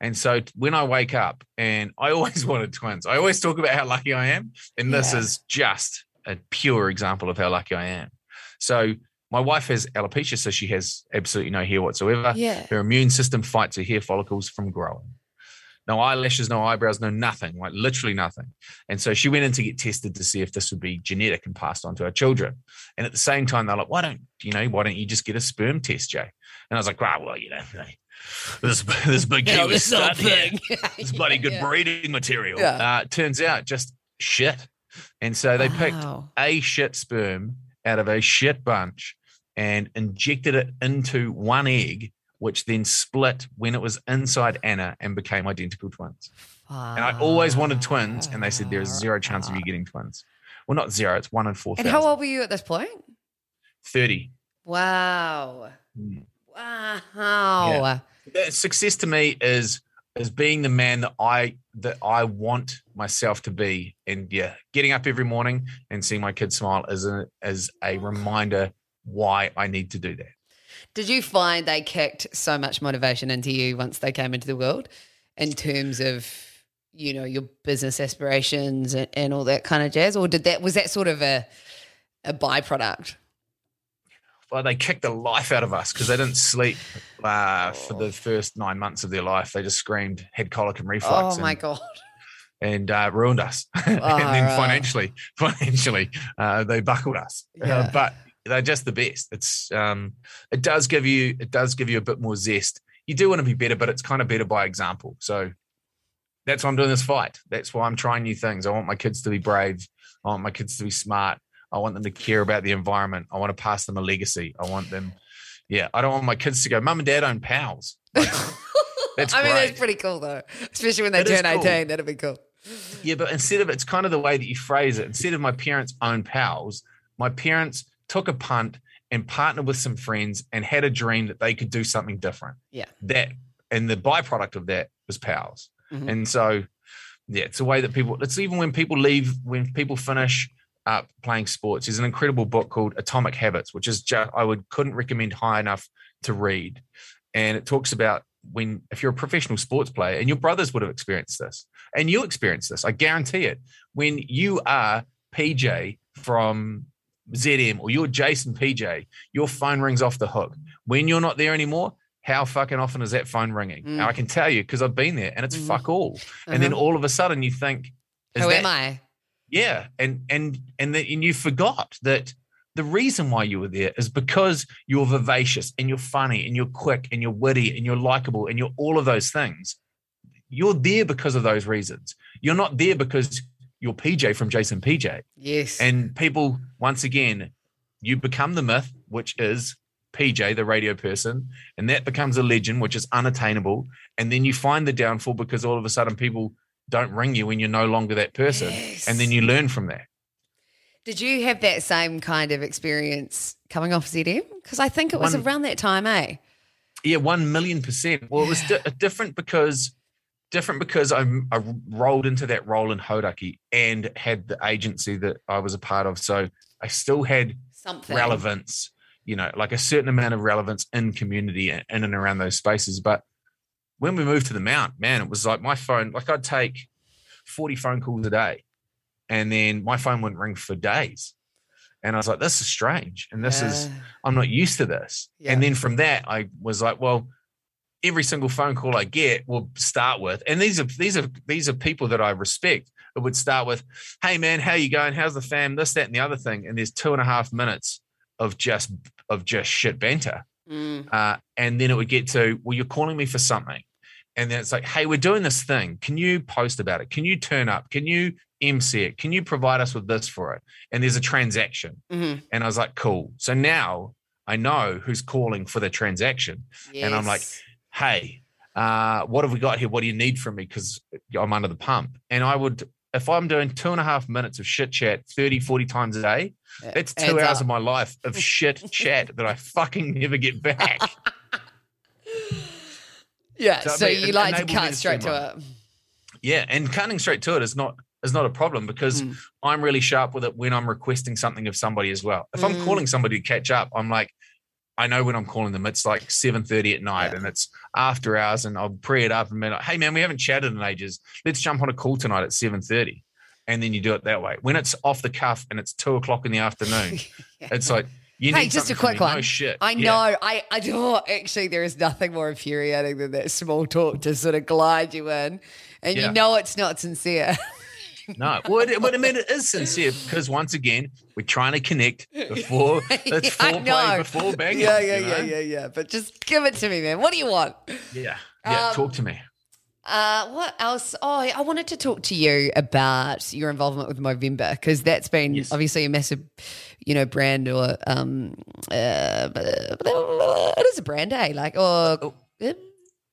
And so when I wake up, and I always wanted twins. I always talk about how lucky I am, and this Yeah. is just a pure example of how lucky I am. So my wife has alopecia, so she has absolutely no hair whatsoever. Yeah. Her immune system fights her hair follicles from growing. No eyelashes, no eyebrows, no nothing, like literally nothing. And so she went in to get tested to see if this would be genetic and passed on to her children. And at the same time, they're like, why don't you know, why don't you just get a sperm test, Jay? And I was like, wow, well, you know, this this big Yeah, this stud little here, thing. this bloody good Yeah. breeding material. Yeah. Uh, turns out just shit. And so they picked a shit sperm out of a shit bunch and injected it into one egg, which then split when it was inside Anna and became identical twins. And I always wanted twins, and they said there is zero chance of you getting twins. Well, not zero, it's one in four And how old were you at this point? 30. Wow. Mm. Wow. Uh, Success to me is is being the man that I that I want myself to be. And yeah, getting up every morning and seeing my kids smile is a is a reminder why I need to do that. Did you find they kicked so much motivation into you once they came into the world in terms of you know, your business aspirations and, and all that kind of jazz, or did that was that sort of a a byproduct? well, they kicked the life out of us because they didn't sleep uh, for the first nine months of their life. They just screamed head colic and reflux. Oh my and, god! And uh, ruined us. and then right. financially, financially, uh, they buckled us. Uh, Yeah. but they're just the best. It's um, it does give you it does give you a bit more zest. You do want to be better, but it's kind of better by example. So that's why I'm doing this fight. That's why I'm trying new things. I want my kids to be brave. I want my kids to be smart. I want them to care about the environment. I want to pass them a legacy. I want them, yeah. I don't want my kids to go, Mum and Dad own pals. Like, that's I mean, great. that's pretty cool though, especially when they It turn cool. eighteen. That'd be cool. Yeah, but instead of it's kind of the way that you phrase it. Instead of my parents own pals, my parents took a punt and partnered with some friends and had a dream that they could do something different. Yeah. That and the byproduct of that was pals. Mhm. And so, yeah, it's a way that people. It's even when people leave, when people finish up playing sports. There's an incredible book called Atomic Habits, which is just I would couldn't recommend high enough to read, and it talks about when if you're a professional sports player, and your brothers would have experienced this, and you experience this, I guarantee it. When you are PJ from ZM or you're Jase and PJ, your phone rings off the hook. When you're not there anymore, how fucking often is that phone ringing? Mm. I can tell you because I've been there, and it's Mhm. fuck all. And then all of a sudden you think, is Who that, am I? yeah, and and and that and you forgot that the reason why you were there is because you're vivacious and you're funny and you're quick and you're witty and you're likable and you're all of those things. You're there because of those reasons. You're not there because you're PJ from Jase and PJ. Yes. And people, once again, you become the myth, which is PJ, the radio person, and that becomes a legend, which is unattainable. And then you find the downfall because all of a sudden people don't ring you when you're no longer that person. Yes. And then you learn from that. Did you have that same kind of experience coming off ZM? Because I think it was One- around that time, eh? Yeah, one million percent. Well, it was di- different because different because I, I rolled into that role in Hodaki and had the agency that I was a part of. So I still had Something. relevance, you know, like a certain amount of relevance in community and in and around those spaces. But when we moved to the Mount, man, it was like my phone, like I'd take 40 phone calls a day and then my phone wouldn't ring for days. And I was like, this is strange. And this is, I'm not used to this. Yeah. And then from that, I was like, well, every single phone call I get will start with, and these are these are these are people that I respect. It would start with, "Hey man, how you going? How's the fam? This, that, and the other thing." And there's two and a half minutes of just of just shit banter, Mm. uh, and then it would get to, "Well, you're calling me for something," and then it's like, "Hey, we're doing this thing. Can you post about it? Can you turn up? Can you MC it? Can you provide us with this for it?" And there's a transaction. Mhm. And I was like, cool. So now I know who's calling for the transaction. And I'm like, Yes. Hey, uh, what have we got here? What do you need from me? Because I'm under the pump. And I would, if I'm doing two and a half minutes of shit chat 30, 40 times a day, that's two adds hours up. of my life of shit chat that I fucking never get back. Yeah, So so, you like to cut straight to it. yeah. And cutting straight to it is not is not a problem because Mm. I'm really sharp with it when I'm requesting something of somebody as well. If I'm Mm. calling somebody to catch up, I'm like, I know when I'm calling them. It's like 7:30 at night Yeah. and it's after hours, and I'll pre it up and be like, hey man, we haven't chatted in ages. Let's jump on a call tonight at 7:30. And then you do it that way. When it's off the cuff and it's two o'clock in the afternoon, it's like you Hey, just a quick one. No shit. I Yeah. know. I, I do. Actually, there is nothing more infuriating than that small talk to sort of glide you in, and Yeah. you know it's not sincere. No, well, it, but I mean, it is sincere because once again, we're trying to connect before it's I foreplay know. before banging. yeah, yeah, you yeah, know? yeah, yeah. But just give it to me, man. What do you want? Yeah. Yeah. Um, talk to me. Uh, what else? Oh, I wanted to talk to you about your involvement with Movember because that's been Yes. obviously a massive, you know, brand or um, uh, it is a brand, eh? Like, or Oh.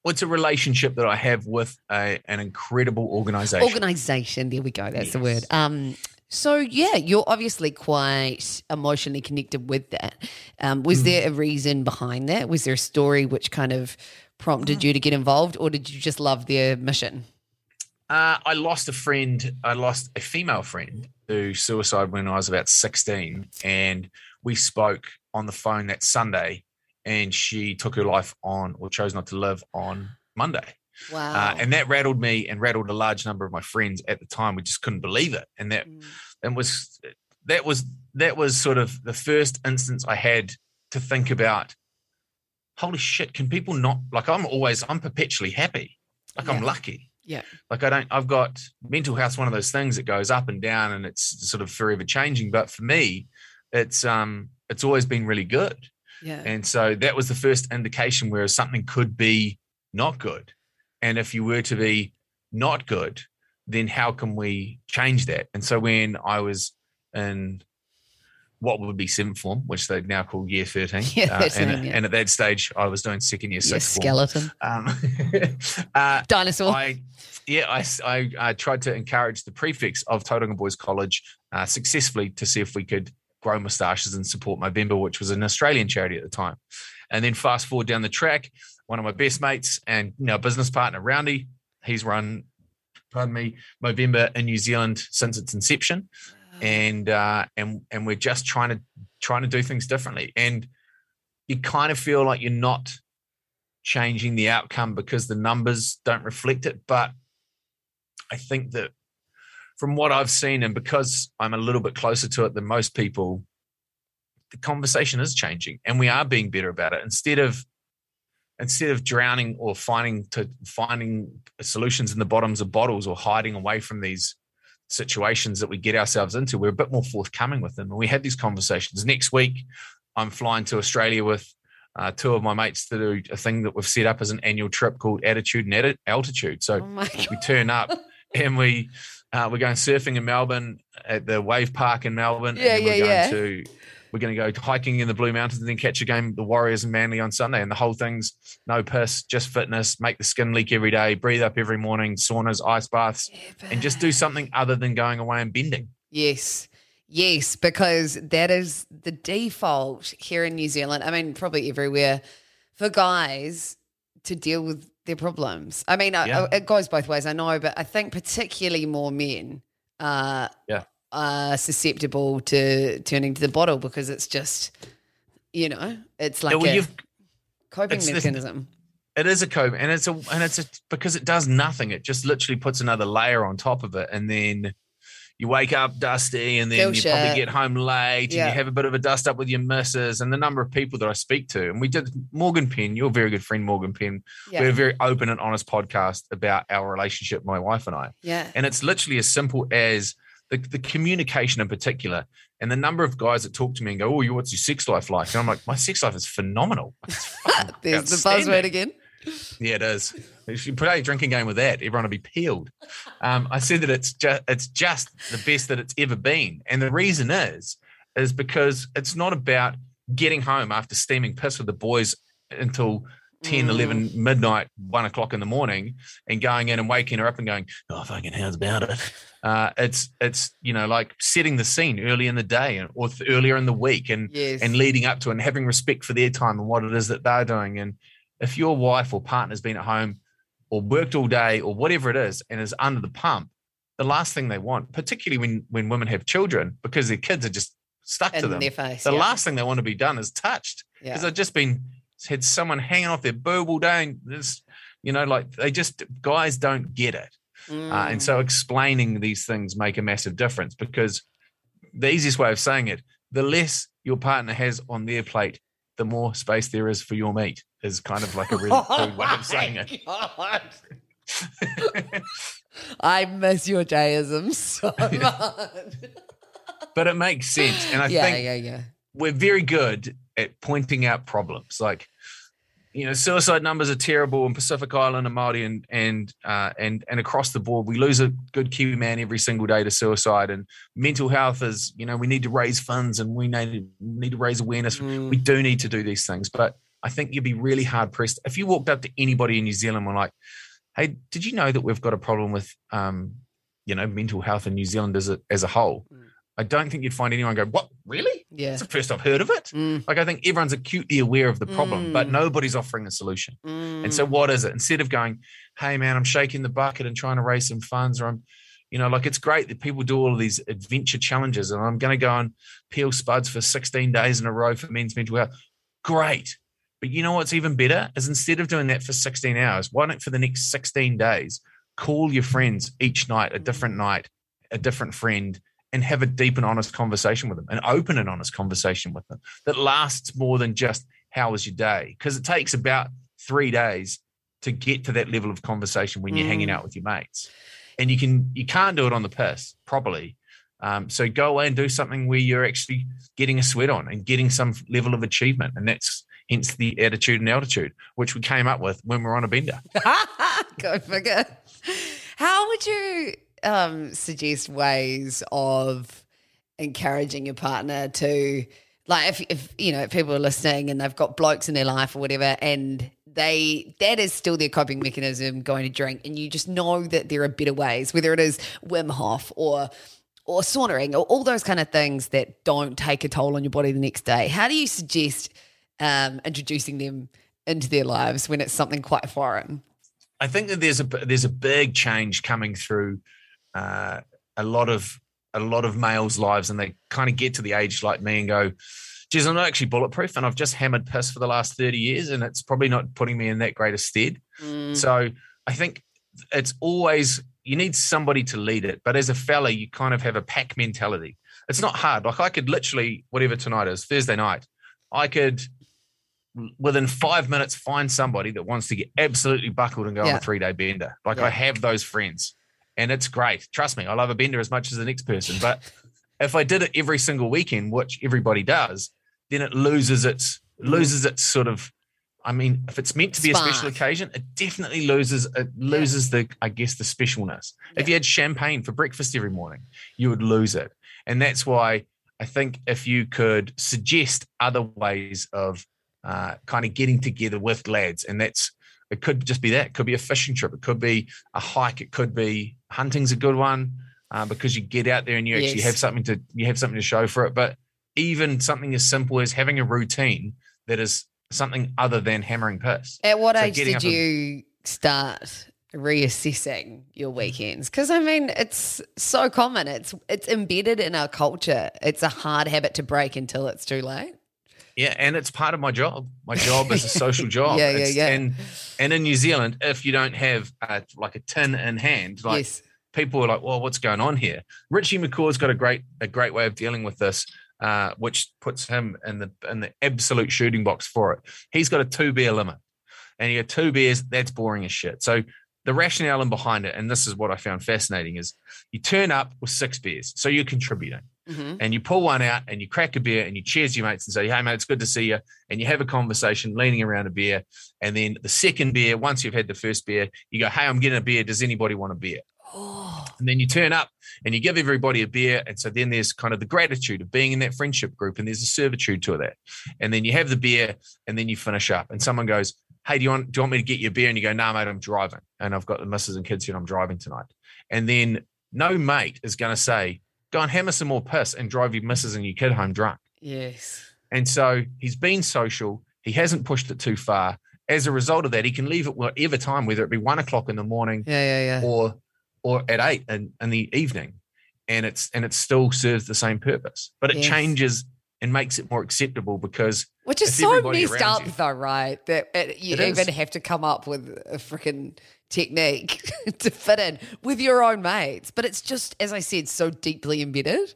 Well, it's a relationship that I have with a, an incredible organization. organization. There we go. That's the word. Um, so yeah, you're obviously quite emotionally connected with that. Um, was there a reason behind that? Was there a story which kind of prompted you to get involved, or did you just love their mission? Uh, I lost a friend. I lost a female friend to suicide when I was about 16. And we spoke on the phone that Sunday, and she took her life on or chose not to live on Monday. Wow. Uh, and that rattled me and rattled a large number of my friends at the time. We just couldn't believe it. And that Mm. and was that was that was sort of the first instance I had to think about holy shit, can people not like I'm always I'm perpetually happy. Like I'm lucky. Yeah. Like I don't I've got mental health one of those things that goes up and down and it's sort of forever changing. But for me, it's um it's always been really good. Yeah. And so that was the first indication where something could be not good. And if you were to be not good, then how can we change that? And so when I was in what would be seventh form, which they now call year 13. Year uh, 13, and, yeah. and at that stage, I was doing second year, Your sixth form. skeleton. Um, uh, Dinosaur. I, yeah, I, I, I tried to encourage the prefects of Tauranga Boys College uh, successfully to see if we could grow moustaches and support Movember, which was an Australian charity at the time. And then fast forward down the track, one of my best mates and you know, business partner, Roundy, he's run, pardon me, Movember in New Zealand since its inception. And uh, and and we're just trying to trying to do things differently. And you kind of feel like you're not changing the outcome because the numbers don't reflect it. But I think that from what I've seen, and because I'm a little bit closer to it than most people, the conversation is changing and we are being better about it. Instead of instead of drowning or finding to finding solutions in the bottoms of bottles or hiding away from these situations that we get ourselves into, we're a bit more forthcoming with them. And we had these conversations. Next week, I'm flying to Australia with uh, two of my mates to do a thing that we've set up as an annual trip called Attitude and Altitude. So oh we turn up and we uh, we're going surfing in Melbourne at the wave park in Melbourne. Yeah, and we're yeah, going yeah. to we're going to go hiking in the Blue Mountains and then catch a game the Warriors and Manly on Sunday. And the whole thing's no piss, just fitness, make the skin leak every day, breathe up every morning, saunas, ice baths, and just do something other than going away and bending. Yes. Yes, because that is the default here in New Zealand. I mean, probably everywhere for guys to deal with their problems. I mean, Yeah. I- it goes both ways, I know, but I think particularly more men are, Yeah. are susceptible to turning to the bottle because it's just, you know, it's like well, a coping it's this- mechanism. It is a cope, and it's a and it's a because it does nothing. It just literally puts another layer on top of it, and then you wake up dusty, and then Feel you probably get home late, Yeah. and you have a bit of a dust up with your missus, and the number of people that I speak to, and we did Morgan Penn, your very good friend Morgan Penn. Yeah. We're a very open and honest podcast about our relationship, my wife and I, yeah. and it's literally as simple as the, the communication in particular, and the number of guys that talk to me and go, "Oh, you what's your sex life like?" And I'm like, "My sex life is phenomenal." There's the outstanding." buzzword again. Yeah, it is. If you play a drinking game with that, everyone will be peeled. Um, I said that it's just it's just the best that it's ever been, and the reason is is because it's not about getting home after steaming piss with the boys until 10, Mm. 11, midnight, one o'clock in the morning, and going in and waking her up and going, "Oh, fucking how's about it?" Uh, it's it's you know like setting the scene early in the day and or th- earlier in the week, and Yes. and leading up to and having respect for their time and what it is that they're doing. And if your wife or partner's been at home or worked all day or whatever it is and is under the pump, the last thing they want, particularly when when women have children, because their kids are just stuck to in them, their face. the yeah. last thing they want to be done is touched. yeah. Because they've just been had someone hanging off their boob all day and this, you know, like they just guys don't get it. Uh, Mm. and so explaining these things make a massive difference because the easiest way of saying it, the less your partner has on their plate, the more space there is for your meat is kind of like a really cool way of saying it. I miss your deism so much. But it makes sense. And I yeah, think yeah, yeah. we're very good at pointing out problems. Like, you know, suicide numbers are terrible in Pacific Island and Maori and and uh, and and across the board. We lose a good Kiwi man every single day to suicide. And mental health is, you know, we need to raise funds and we need need to raise awareness. Mm. We do need to do these things. But I think you'd be really hard pressed if you walked up to anybody in New Zealand and were like, "Hey, did you know that we've got a problem with, um, you know, mental health in New Zealand as a as a whole?" Mm. I don't think you'd find anyone go, "What? Really? Yeah. It's the first I've heard of it." Mm, Like I think everyone's acutely aware of the problem, but Mm. nobody's offering a solution. And so mm. what is it? Instead of going, hey man, I'm shaking the bucket and trying to raise some funds, or I'm, you know, like it's great that people do all of these adventure challenges, and I'm going to go and peel spuds for 16 days in a row for men's mental health. Great. But you know what's even better is instead of doing that for 16 hours, why don't for the next 16 days call your friends each night, a different night, a different friend, and have a deep and honest conversation with them, an open and honest conversation with them that lasts more than just how was your day? Because it takes about three days to get to that level of conversation when you're Mm. hanging out with your mates. And you can you can't do it on the piss properly. Um, so go away and do something where you're actually getting a sweat on and getting some level of achievement. And that's hence the attitude and altitude, which we came up with when we're on a bender. Go figure. How would you um, suggest ways of encouraging your partner to, like, if, if you know, if people are listening and they've got blokes in their life or whatever, and they that is still their coping mechanism, going to drink, and you just know that there are better ways, whether it is Wim Hof or or sauntering or all those kind of things that don't take a toll on your body the next day. How do you suggest um, introducing them into their lives when it's something quite foreign? I think that there's a there's a big change coming through uh, a lot of a lot of males' lives, and they kind of get to the age like me and go, "Geez, I'm not actually bulletproof, and I've just hammered piss for the last thirty years, and it's probably not putting me in that great a stead." Mm. So I think it's always you need somebody to lead it, but as a fella, you kind of have a pack mentality. It's not hard. Like I could literally whatever tonight is Thursday night, I could within five minutes find somebody that wants to get absolutely buckled and go on a three day bender. Like Yeah. I have those friends, and it's great. Trust me, I love a bender as much as the next person. But if I did it every single weekend, which everybody does, then it loses its Mm. loses its sort of. I mean, if it's meant to be a special occasion, it definitely loses it loses the I guess the specialness. If you had champagne for breakfast every morning, you would lose it, and that's why I think if you could suggest other ways of uh, kind of getting together with lads, and that's it could just be that. It could be a fishing trip. It could be a hike. It could be hunting's a good one uh, because you get out there and you actually Yes. have something to you have something to show for it. But even something as simple as having a routine that is something other than hammering piss. At what So age did you start reassessing your weekends? Because I mean, it's so common. It's it's embedded in our culture. It's a hard habit to break until it's too late. Yeah, and it's part of my job. My job is a social job. Yeah, yeah, It's- yeah. And and in New Zealand, if you don't have uh like a tin in hand, like yes. people are like, "Well, what's going on here?" Richie McCaw's got a great a great way of dealing with this, uh, which puts him in the in the absolute shooting box for it. He's got a two beer limit, and you got two beers. That's boring as shit. So the rationale in behind it, and this is what I found fascinating, is you turn up with six beers, so you're contributing Mhm. and you pull one out and you crack a beer and you cheers your mates and say, Hey, mate, it's good to see you. And you have a conversation leaning around a beer. And then the second beer, once you've had the first beer, you go, Hey, I'm getting a beer. Does anybody want a beer? Oh, And then you turn up and you give everybody a beer. And so then there's kind of the gratitude of being in that friendship group and there's a servitude to that. And then you have the beer and then you finish up and someone goes, Hey, do you want, do you want me to get you a beer? And you go, No, mate, I'm driving. And I've got the missus and kids here and I'm driving tonight. And then no mate is going to say, Go and hammer some more piss and drive your missus and your kid home drunk. yes. And so he's been social. He hasn't pushed it too far. As a result of that, he can leave at whatever time, whether it be one o'clock in the morning Yeah, yeah, yeah. or or at eight in, in the evening. And it's and it still serves the same purpose. But it Yes. changes and makes it more acceptable because Which is so messed up, you- though, right? That it, you It is. even have to come up with a freaking technique to fit in with your own mates. But it's just, as I said, so deeply embedded.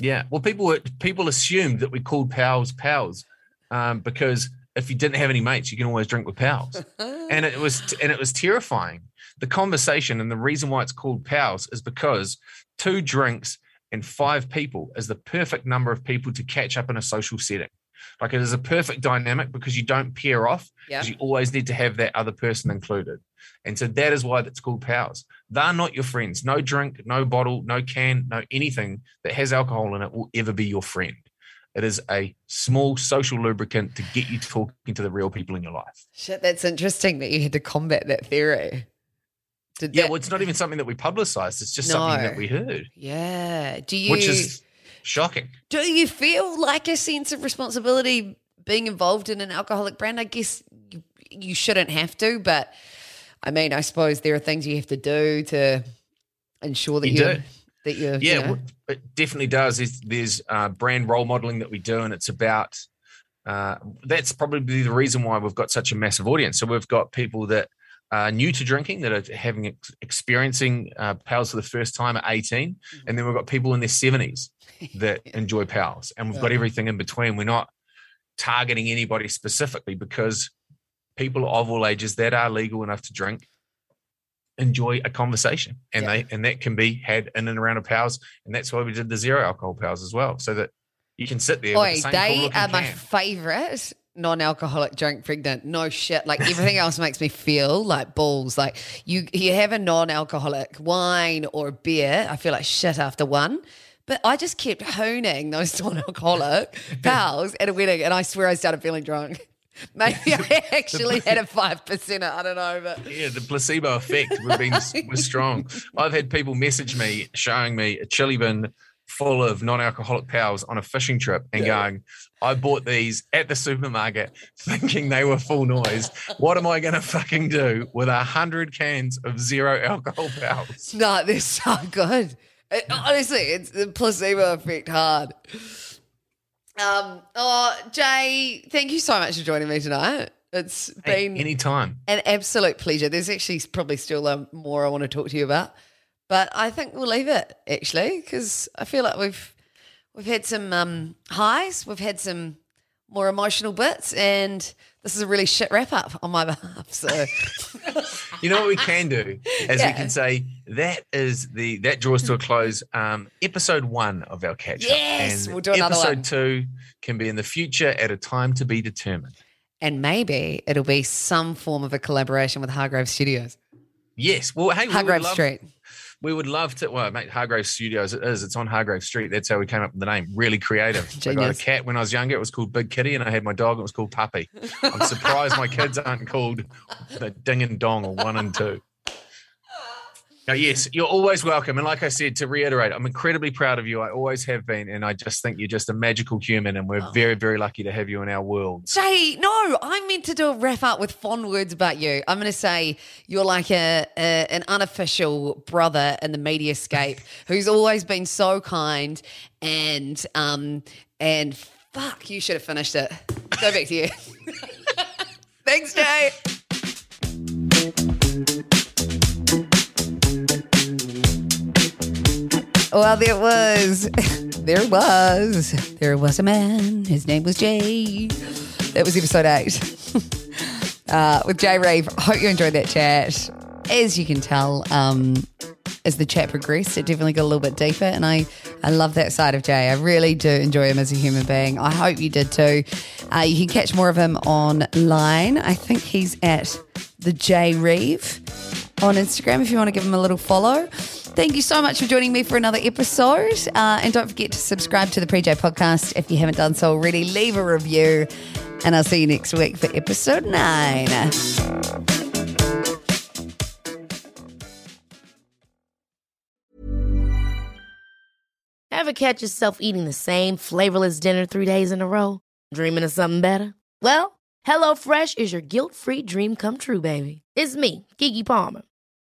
yeah, well people were people assumed that we called pals pals um, because if you didn't have any mates, you can always drink with pals. and it was and it was terrifying. The conversation and the reason why it's called pals is because two drinks and five people is the perfect number of people to catch up in a social setting. Like it is a perfect dynamic because you don't pair off Yeah. because you always need to have that other person included. And so that is why that's called pals. They're not your friends. No drink, no bottle, no can, no anything that has alcohol in it will ever be your friend. It is a small social lubricant to get you talking to the real people in your life. Shit, that's interesting that you had to combat that theory. Did Yeah, that- well, it's not even something that we publicized. It's just something that we heard, yeah. Do you which is shocking. do you feel like a sense of responsibility being involved in an alcoholic brand? I guess you, you shouldn't have to, but I mean, I suppose there are things you have to do to ensure that You do. that you're Yeah, you know, it definitely does. There's, there's uh, brand role modeling that we do, and it's about uh, that's probably the reason why we've got such a massive audience. So we've got people that are new to drinking that are having ex- experiencing uh, pals for the first time at 18, Mm-hmm. and then we've got people in their 70s that enjoy pals, and we've got everything in between. We're not targeting anybody specifically because people of all ages that are legal enough to drink enjoy a conversation and Yeah. they and that can be had in and around a pals and that's why we did the zero alcohol pals as well so that you can sit there with the they are my favorite non-alcoholic drink pregnant. No shit. Like everything else makes me feel like balls. Like you you have a non-alcoholic wine or beer, I feel like shit after one. But I just kept honing those non-alcoholic pals at a wedding and I swear I started feeling drunk. Maybe I actually had a five percent. I don't know, but Yeah, the placebo effect been was strong. I've had people message me showing me a chili bin full of non-alcoholic pals on a fishing trip and going, I bought these at the supermarket thinking they were full noise. What am I gonna fucking do with a hundred cans of zero alcohol pals? no, they're so good. It- honestly, it's the placebo effect hard. Um, oh, Jay, thank you so much for joining me tonight. It's Hey, been anytime. an absolute pleasure. There's actually probably still um, more I want to talk to you about, but I think we'll leave it actually because I feel like we've we've had some um, highs, we've had some more emotional bits, and this is a really shit wrap up on my behalf. So You know what we can do, as Yeah. we can say, that is the that draws to a close. Um, episode one of our catch up. Yes, and we'll do another episode one. two can be in the future at a time to be determined. and maybe it'll be some form of a collaboration with Hargrove Studios, Yes. Well, hey, we Hargrove love, Street. We would love to. Well, mate, Hargrove Studios. It is. It's on Hargrove Street. That's how we came up with the name. Really creative. I got a cat when I was younger. It was called Big Kitty, and I had my dog. It was called Puppy. I'm surprised my kids aren't called the Ding and Dong or One and Two. Now, yes, you're always welcome. And like I said, to reiterate, I'm incredibly proud of you. I always have been, and I just think you're just a magical human, and we're Oh. very, very lucky to have you in our world. Jay, no, I meant to do a wrap up with fond words about you. I'm going to say you're like a, a an unofficial brother in the mediascape who's always been so kind and um and fuck, you should have finished it. Go back to you. Thanks, Jay. Well, there was, there was, there was a man. His name was Jay. That was episode eight uh, with Jay Reeve. Hope you enjoyed that chat. As you can tell, um, as the chat progressed, it definitely got a little bit deeper, and I, I love that side of Jay. I really do enjoy him as a human being. I hope you did too. Uh, you can catch more of him online. I think he's at the Jay Reeve on Instagram if you want to give him a little follow. Thank you so much for joining me for another episode. Uh, and don't forget to subscribe to the PJ podcast if you haven't done so already. Leave a review, and I'll see you next week for episode nine. Ever catch yourself eating the same flavorless dinner three days in a row? Dreaming of something better? Well, HelloFresh is your guilt free dream come true, baby. It's me, Keke Palmer.